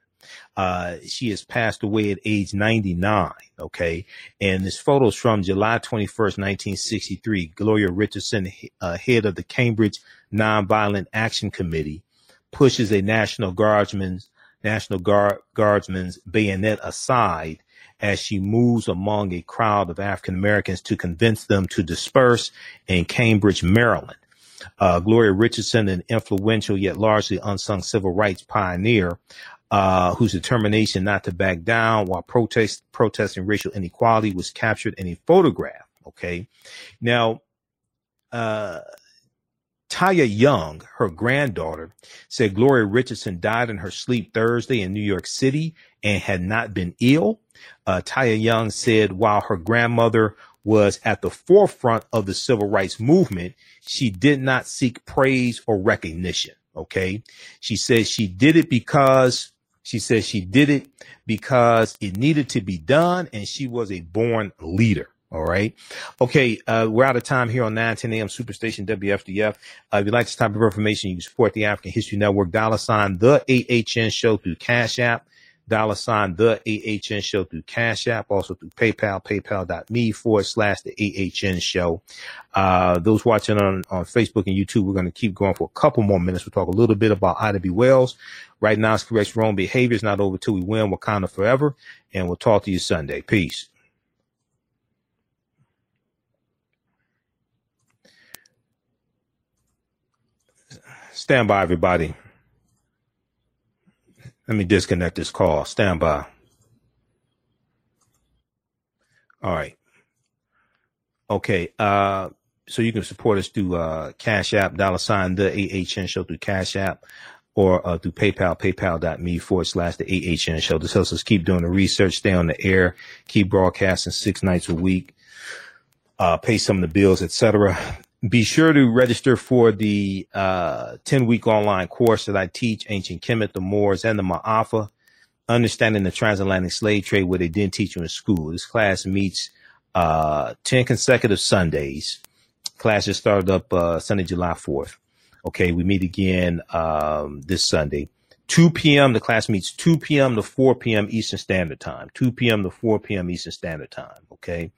Uh, she has passed away at age 99. Okay. And this photo is from July 21st, 1963. Gloria Richardson, uh, head of the Cambridge Nonviolent Action Committee, pushes a National Guardsman's National Guard, Guardsman's bayonet aside as she moves among a crowd of African Americans to convince them to disperse in Cambridge, Maryland. Uh, Gloria Richardson, an influential yet largely unsung civil rights pioneer, uh, whose determination not to back down while protest, protesting racial inequality was captured in a photograph. Okay. Now, uh, Taya Young, her granddaughter, said Gloria Richardson died in her sleep Thursday in New York City and had not been ill. Uh, Taya Young said while her grandmother was at the forefront of the civil rights movement, she did not seek praise or recognition. Okay. She says she did it because she says she did it because it needed to be done and she was a born leader. All right. Okay. Uh, we're out of time here on 910 AM Superstation WFDF. Uh, if you like this type of information, you can support the African History Network, dollar sign the AHN show through Cash App dollar sign the AHN show through Cash App, also through PayPal, paypal.me forward slash the AHN show. Uh, those watching on, on Facebook and YouTube, we're going to keep going for a couple more minutes. We'll talk a little bit about Ida B. Wells. Right now, it's correct wrong behavior. It's not over till we win Wakanda forever. And we'll talk to you Sunday. Peace. Stand by, everybody. Let me disconnect this call. Stand by. All right. Okay. Uh, so you can support us through uh, Cash App, dollar sign the AHN show through Cash App or uh, through PayPal, paypal.me forward slash the AHN show. This helps us keep doing the research, stay on the air, keep broadcasting six nights a week, uh, pay some of the bills, etc. Be sure to register for the uh, 10 week online course that I teach ancient Kemet, the Moors, and the Ma'afa, understanding the transatlantic slave trade, where they didn't teach you in school. This class meets uh, 10 consecutive Sundays Class just started up uh, Sunday, July 4th. Okay, we meet again um, this Sunday. 2 p.m. The class meets 2 p.m. to 4 p.m. Eastern Standard Time. 2 p.m. to 4 p.m. Eastern Standard Time. Okay.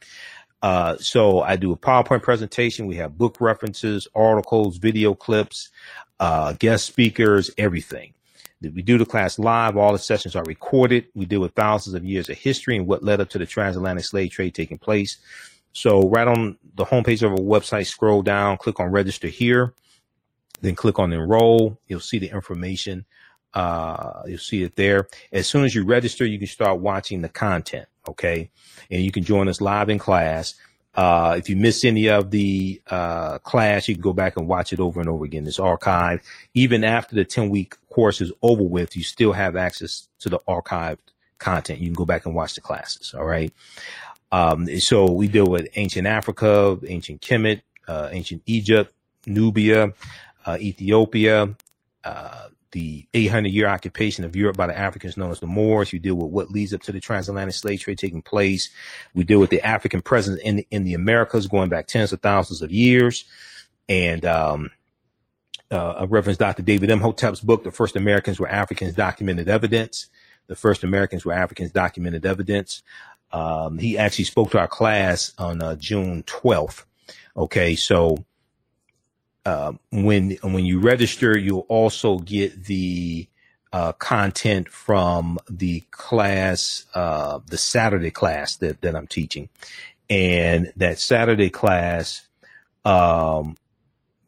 Uh, so I do a PowerPoint presentation. We have book references, articles, video clips, uh, guest speakers, everything. We do the class live. All the sessions are recorded. We deal with thousands of years of history and what led up to the transatlantic slave trade taking place. So right on the homepage of our website, scroll down, click on register here, then click on enroll. You'll see the information. Uh, you'll see it there. As soon as you register, you can start watching the content. Okay. And you can join us live in class. Uh, if you miss any of the uh, class, you can go back and watch it over and over again. It's archived. Even after the 10 week course is over with, you still have access to the archived content. You can go back and watch the classes. All right. Um, so we deal with ancient Africa, ancient Kemet, uh, ancient Egypt, Nubia, uh, Ethiopia, uh, the 800 year occupation of Europe by the Africans known as the Moors. We deal with what leads up to the transatlantic slave trade taking place. We deal with the African presence in the, in the Americas going back tens of thousands of years. And, um, uh, I reference Dr. David Imhotep's book, The First Americans Were Africans Documented Evidence. The First Americans Were Africans Documented Evidence. Um, he actually spoke to our class on uh, June 12th. Okay, so uh, when when you register, you'll also get the uh, content from the class, uh, the Saturday class that, that I'm teaching. And that Saturday class, um,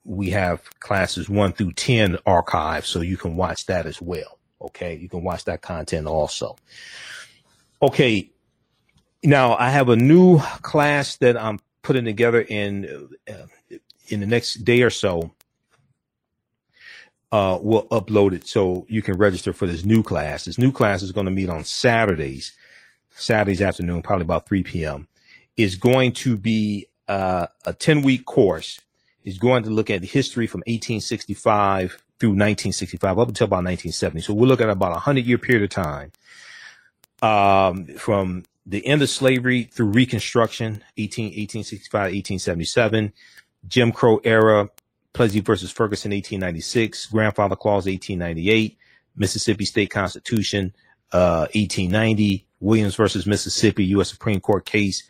we have classes one through 10 archived, so you can watch that as well. Okay. You can watch that content also. Okay. Now I have a new class that I'm putting together in uh, in the next day or so. Uh, we'll upload it so you can register for this new class. This new class is going to meet on Saturdays, Saturdays afternoon, probably about 3 p.m. Is going to be uh, a 10 week course. Is going to look at the history from 1865 through 1965 up until about 1970. So we'll look at about a hundred year period of time um, from the end of slavery through Reconstruction, 18, 1865, 1877, Jim Crow era, Plessy versus Ferguson, 1896, Grandfather Clause, 1898, Mississippi State Constitution, uh, 1890, Williams versus Mississippi, U.S. Supreme Court case,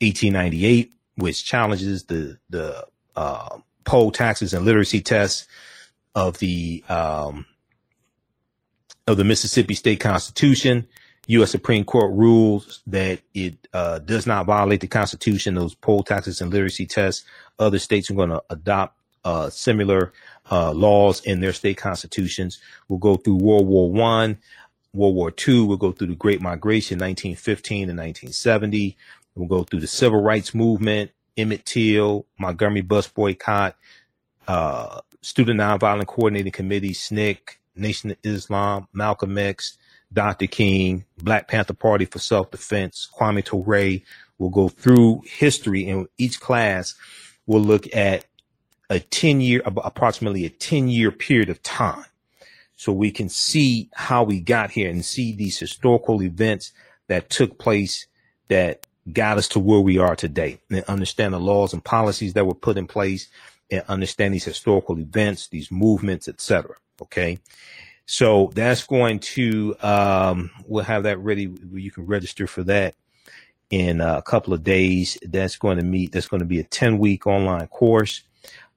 1898, which challenges the, the, uh, poll taxes and literacy tests of the, um, of the Mississippi State Constitution. U.S. Supreme Court rules that it uh, does not violate the Constitution. Those poll taxes and literacy tests. Other states are going to adopt uh, similar uh, laws in their state constitutions. We'll go through World War One, World War Two. We'll go through the Great Migration, 1915 to 1970. We'll go through the Civil Rights Movement, Emmett Till, Montgomery bus boycott, uh, Student Nonviolent Coordinating Committee, SNCC, Nation of Islam, Malcolm X, Dr. King, Black Panther Party for Self-Defense, Kwame Ture will go through history and each class will look at a 10 year, approximately a 10 year period of time. So we can see how we got here and see these historical events that took place that got us to where we are today and understand the laws and policies that were put in place and understand these historical events, these movements, etc. Okay. So that's going to, um, we'll have that ready. You can register for that in a couple of days. That's going to meet, that's going to be a 10 week online course.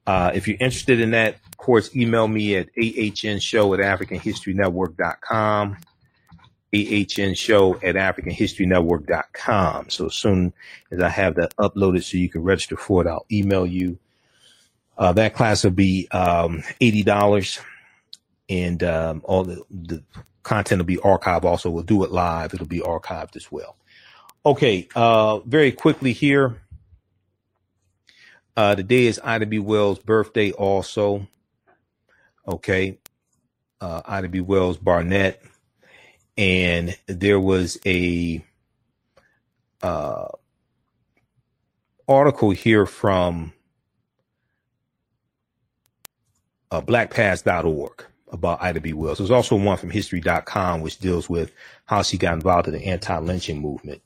Uh, if you're interested in that course, email me at ahnshow at africanhistorynetwork.com. AHN at africanhistorynetwork.com. So as soon as I have that uploaded so you can register for it, I'll email you. Uh, that class will be um, $80 and um, all the, the content will be archived also. We'll do it live. It'll be archived as well. Okay, uh, very quickly here. Uh, today is Ida B. Wells' birthday, also. Okay, uh, Ida B. Wells Barnett, and there was a uh, article here from uh, blackpast.org about Ida B. Wells. There's also one from history.com, which deals with how she got involved in the anti-lynching movement.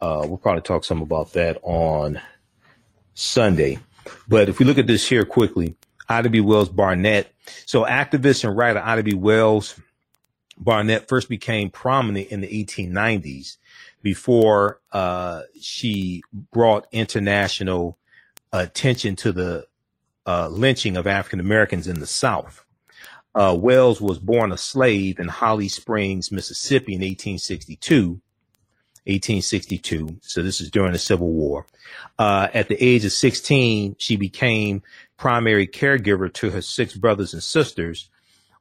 Uh, we'll probably talk some about that on Sunday. But if we look at this here quickly, Ida B. Wells Barnett. So activist and writer Ida B. Wells Barnett first became prominent in the 1890s before uh, she brought international attention to the uh, lynching of African Americans in the South. Uh, Wells was born a slave in Holly Springs, Mississippi in 1862. 1862. So this is during the Civil War. Uh, at the age of 16, she became primary caregiver to her six brothers and sisters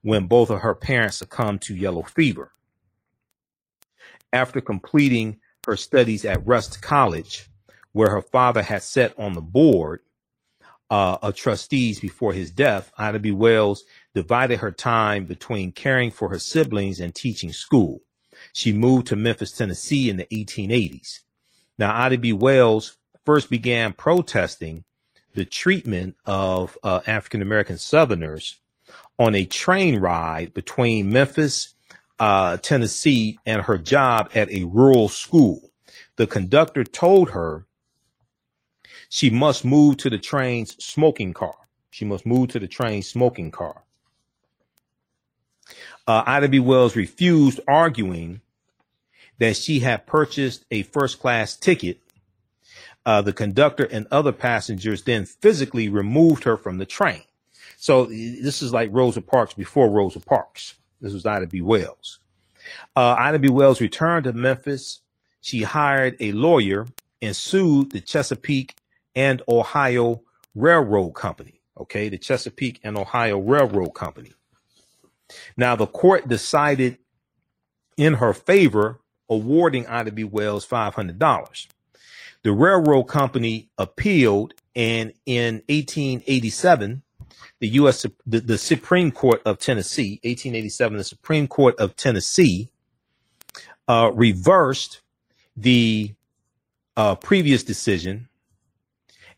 when both of her parents succumbed to yellow fever. After completing her studies at Rust College, where her father had sat on the board uh, of trustees before his death, Ida B. Wells divided her time between caring for her siblings and teaching school. She moved to Memphis, Tennessee in the 1880s. Now, Ida B. Wells first began protesting the treatment of uh, African American Southerners on a train ride between Memphis, uh, Tennessee, and her job at a rural school. The conductor told her she must move to the train's smoking car. She must move to the train's smoking car. Uh, Ida B. Wells refused, arguing that she had purchased a first class ticket. Uh, the conductor and other passengers then physically removed her from the train. So this is like Rosa Parks before Rosa Parks. This was Ida B. Wells. Uh, Ida B. Wells returned to Memphis. She hired a lawyer and sued the Chesapeake and Ohio Railroad Company. Okay, the Chesapeake and Ohio Railroad Company. Now, the court decided in her favor, awarding Ida B. Wells $500. The railroad company appealed, and in 1887, the U.S. The, the Supreme Court of Tennessee, 1887, the Supreme Court of Tennessee uh, reversed the uh, previous decision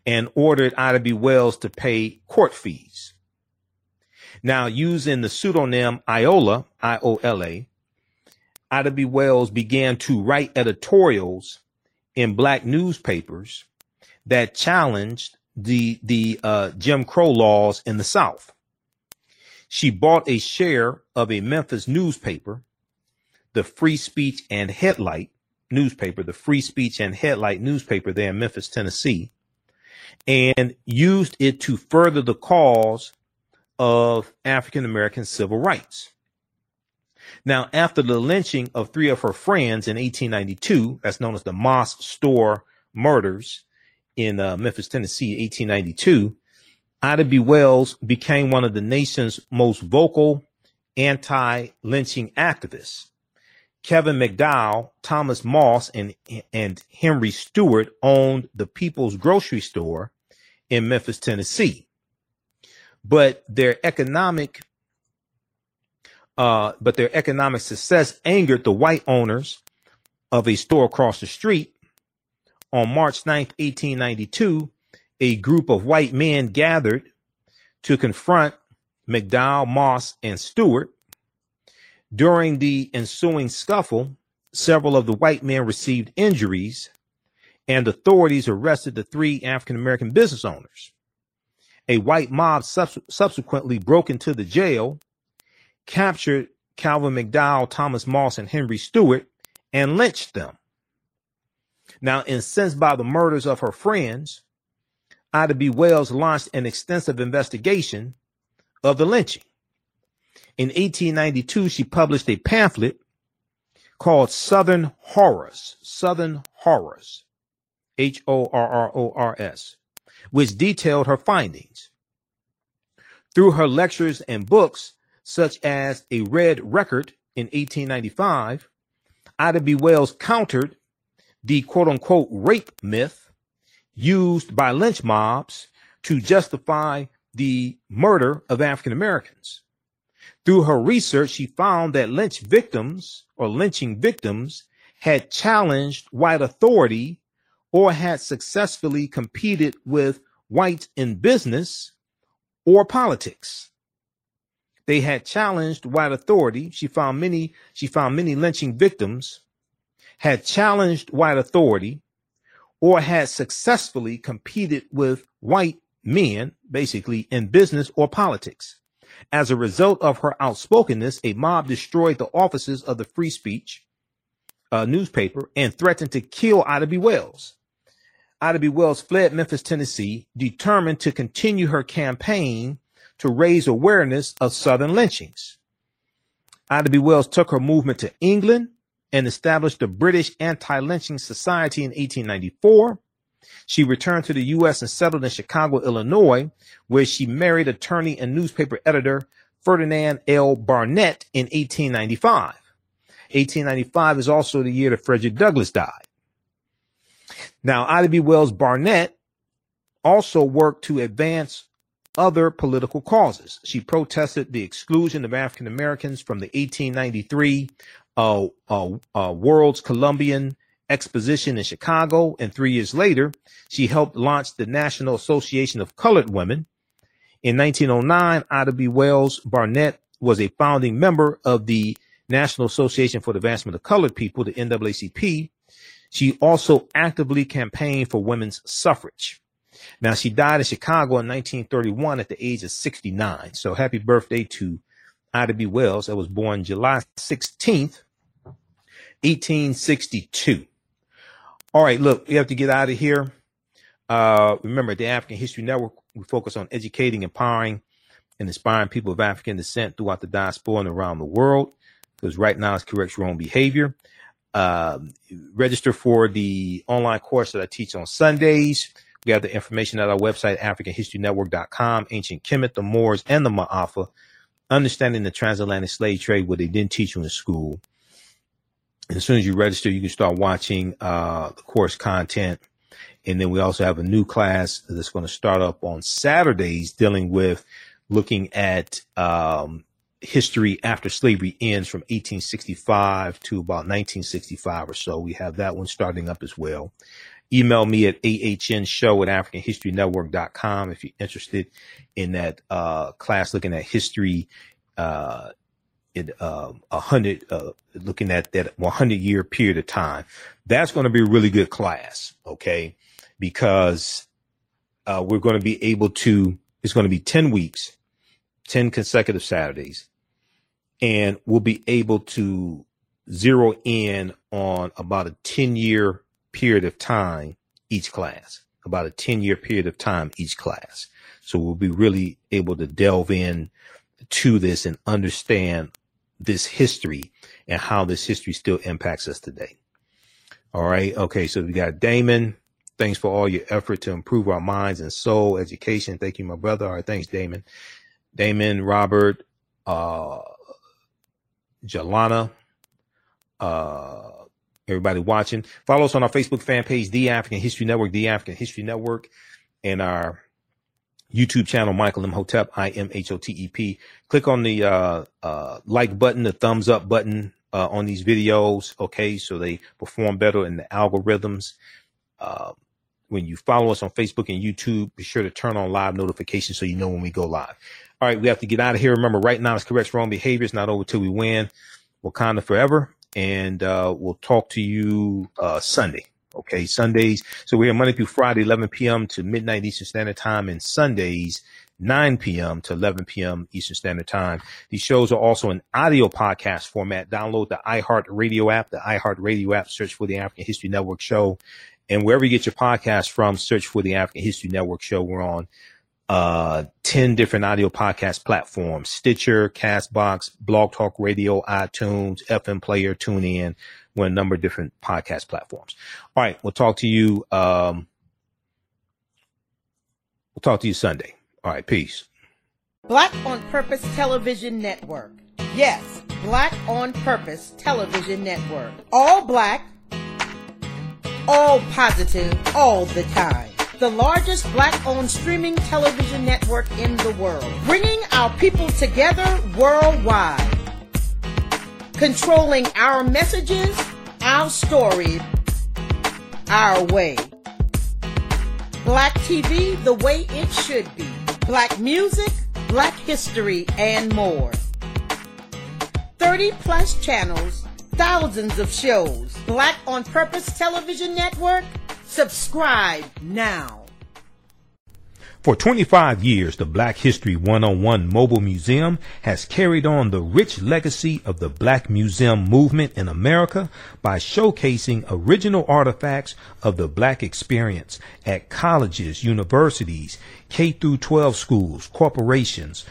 and ordered Ida B. Wells to pay court fees. Now, using the pseudonym Iola, I O L A, Ida B. Wells began to write editorials in black newspapers that challenged the the uh, Jim Crow laws in the South. She bought a share of a Memphis newspaper, the Free Speech and Headlight newspaper, the Free Speech and Headlight newspaper there in Memphis, Tennessee, and used it to further the cause of African American civil rights. Now, after the lynching of three of her friends in 1892, that's known as the Moss Store murders in uh, Memphis, Tennessee, 1892, Ida B. Wells became one of the nation's most vocal anti-lynching activists. Kevin McDowell, Thomas Moss, and, and Henry Stewart owned the People's Grocery Store in Memphis, Tennessee but their economic uh, but their economic success angered the white owners of a store across the street. On March 9th, 1892, a group of white men gathered to confront McDowell, Moss, and Stewart. During the ensuing scuffle, several of the white men received injuries, and authorities arrested the three African American business owners. A white mob subs- subsequently broke into the jail, captured Calvin McDowell, Thomas Moss, and Henry Stewart, and lynched them. Now, incensed by the murders of her friends, Ida B. Wells launched an extensive investigation of the lynching. In 1892, she published a pamphlet called Southern Horrors, Southern Horrors, H O R R O R S, which detailed her findings. Through her lectures and books, such as A Red Record in 1895, Ida B. Wells countered the quote unquote rape myth used by lynch mobs to justify the murder of African Americans. Through her research, she found that lynch victims or lynching victims had challenged white authority or had successfully competed with whites in business or politics. They had challenged white authority. She found many, she found many lynching victims had challenged white authority or had successfully competed with white men, basically in business or politics. As a result of her outspokenness, a mob destroyed the offices of the free speech uh, newspaper and threatened to kill Ida B. Wells. Ida B. Wells fled Memphis, Tennessee, determined to continue her campaign to raise awareness of Southern lynchings. Ida B. Wells took her movement to England and established the British Anti-Lynching Society in 1894. She returned to the U.S. and settled in Chicago, Illinois, where she married attorney and newspaper editor Ferdinand L. Barnett in 1895. 1895 is also the year that Frederick Douglass died. Now, Ida B. Wells Barnett also worked to advance other political causes. She protested the exclusion of African Americans from the 1893 uh, uh, uh, World's Columbian Exposition in Chicago, and three years later, she helped launch the National Association of Colored Women. In 1909, Ida B. Wells Barnett was a founding member of the National Association for the Advancement of Colored People, the NAACP. She also actively campaigned for women's suffrage. Now, she died in Chicago in 1931 at the age of 69. So happy birthday to Ida B. Wells that was born July 16th, 1862. All right, look, we have to get out of here. Uh, remember, the African History Network, we focus on educating, empowering, and inspiring people of African descent throughout the diaspora and around the world. Because right now, it's correct your own behavior. Uh, register for the online course that I teach on Sundays. We have the information at our website, AfricanHistoryNetwork.com, Ancient Kemet, the Moors, and the Ma'afa, understanding the transatlantic slave trade, what they didn't teach you in school. As soon as you register, you can start watching uh, the course content. And then we also have a new class that's going to start up on Saturdays dealing with looking at um, history after slavery ends from 1865 to about 1965 or so. We have that one starting up as well. Email me at ahnshow at africanhistorynetwork.com if you're interested in that uh, class looking at history uh, in uh, a hundred, uh, looking at that 100 year period of time. That's going to be a really good class, okay? Because uh, we're going to be able to, it's going to be 10 weeks, 10 consecutive Saturdays, and we'll be able to zero in on about a 10 year period of time each class, about a 10 year period of time each class. So we'll be really able to delve in to this and understand this history and how this history still impacts us today. All right. Okay. So we got Damon. Thanks for all your effort to improve our minds and soul education. Thank you, my brother. All right. Thanks, Damon. Damon, Robert, uh, Jalana, uh, everybody watching. Follow us on our Facebook fan page, The African History Network, The African History Network, and our YouTube channel, Michael Imhotep, I M H O T E P. Click on the uh, uh, like button, the thumbs up button uh, on these videos, okay, so they perform better in the algorithms. Uh, when you follow us on Facebook and YouTube, be sure to turn on live notifications so you know when we go live. All right, we have to get out of here. Remember, right now it's correct wrong behavior. It's not over till we win. Wakanda forever. And uh, we'll talk to you uh, Sunday. Okay, Sundays. So we're Monday through Friday, 11 p.m. to midnight Eastern Standard Time, and Sundays, 9 p.m. to 11 p.m. Eastern Standard Time. These shows are also in audio podcast format. Download the iHeart Radio app, the iHeart Radio app, search for the African History Network show. And wherever you get your podcast from, search for the African History Network show. We're on uh 10 different audio podcast platforms stitcher castbox blog talk radio itunes fm player tune we're a number of different podcast platforms. All right we'll talk to you um we'll talk to you sunday. All right peace. Black on purpose television network. Yes black on purpose television network. All black all positive, all the time. The largest black owned streaming television network in the world, bringing our people together worldwide. Controlling our messages, our story, our way. Black TV the way it should be. Black music, black history, and more. 30 plus channels, thousands of shows. Black on Purpose Television Network. Subscribe now. For 25 years, the Black History 101 Mobile Museum has carried on the rich legacy of the Black Museum movement in America by showcasing original artifacts of the Black experience at colleges, universities, K through 12 schools, corporations,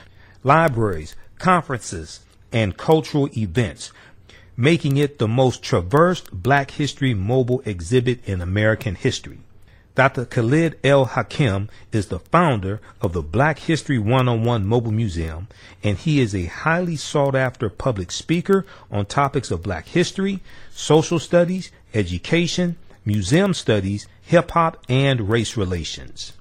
libraries, conferences, and cultural events, making it the most traversed Black History mobile exhibit in American history. Dr. Khalid El Hakim is the founder of the Black History 101 Mobile Museum, and he is a highly sought after public speaker on topics of black history, social studies, education, museum studies, hip hop, and race relations.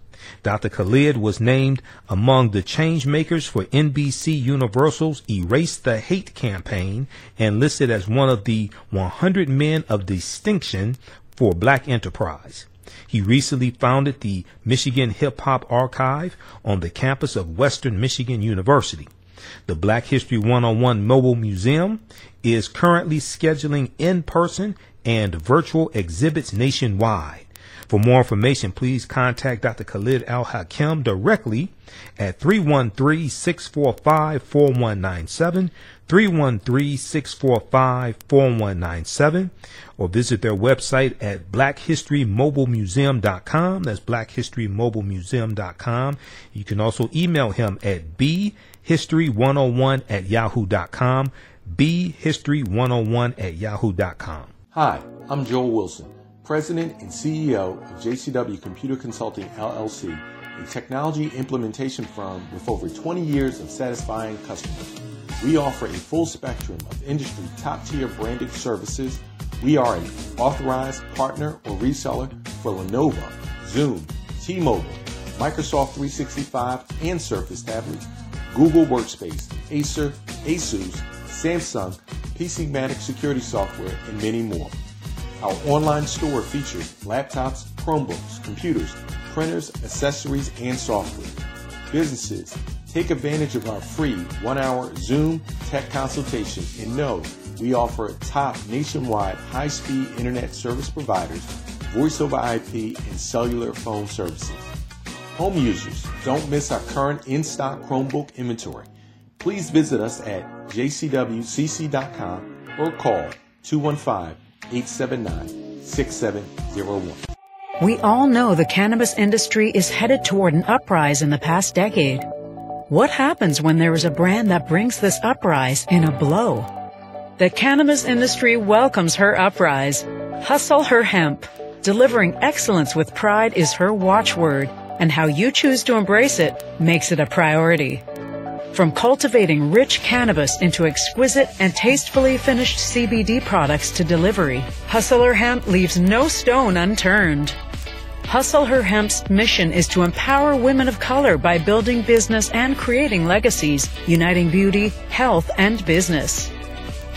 Dr. Khalid was named among the change makers for NBC Universal's Erase the Hate campaign and listed as one of the 100 men of distinction for black enterprise. He recently founded the Michigan Hip Hop Archive on the campus of Western Michigan University. The Black History 101 Mobile Museum is currently scheduling in person and virtual exhibits nationwide. For more information, please contact Dr. Khalid El Hakim directly at 313 645 4197, 313 645 4197, or visit their website at blackhistorymobilemuseum.com. That's blackhistorymobilemuseum.com. You can also email him at bhistory101 at yahoo.com, bhistory101 at yahoo.com. Hi, I'm Joel Wilson, President and CEO of JCW Computer Consulting LLC, a technology implementation firm with over 20 years of satisfying customers. We offer a full spectrum of industry top tier branded services. We are an authorized partner or reseller for Lenovo, Zoom, T-Mobile, Microsoft 365 and Surface tablets, Google Workspace, Acer, Asus, Samsung, PCmatic security software, and many more. Our online store features laptops, Chromebooks, computers, printers, accessories, and software. Businesses, take advantage of our free one hour Zoom tech consultation and know we offer top nationwide high speed internet service providers, voice over IP, and cellular phone services. Home users, don't miss our current in stock Chromebook inventory. Please visit us at jcwcc.com or call 215 879 6701. We all know the cannabis industry is headed toward an uprise in the past decade. What happens when there is a brand that brings this uprise in a blow? The cannabis industry welcomes her uprise. Hustle her hemp. Delivering excellence with pride is her watchword, and how you choose to embrace it makes it a priority. From cultivating rich cannabis into exquisite and tastefully finished CBD products to delivery, Hustle Her Hemp leaves no stone unturned. Hustle Her Hemp's mission is to empower women of color by building business and creating legacies, uniting beauty, health, and business.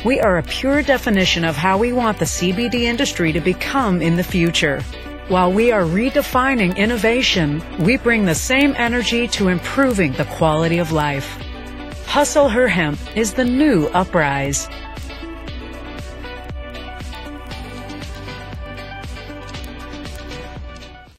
We are a pure definition of how we want the CBD industry to become in the future. While we are redefining innovation, we bring the same energy to improving the quality of life. Hustle Her Hemp is the new uprise.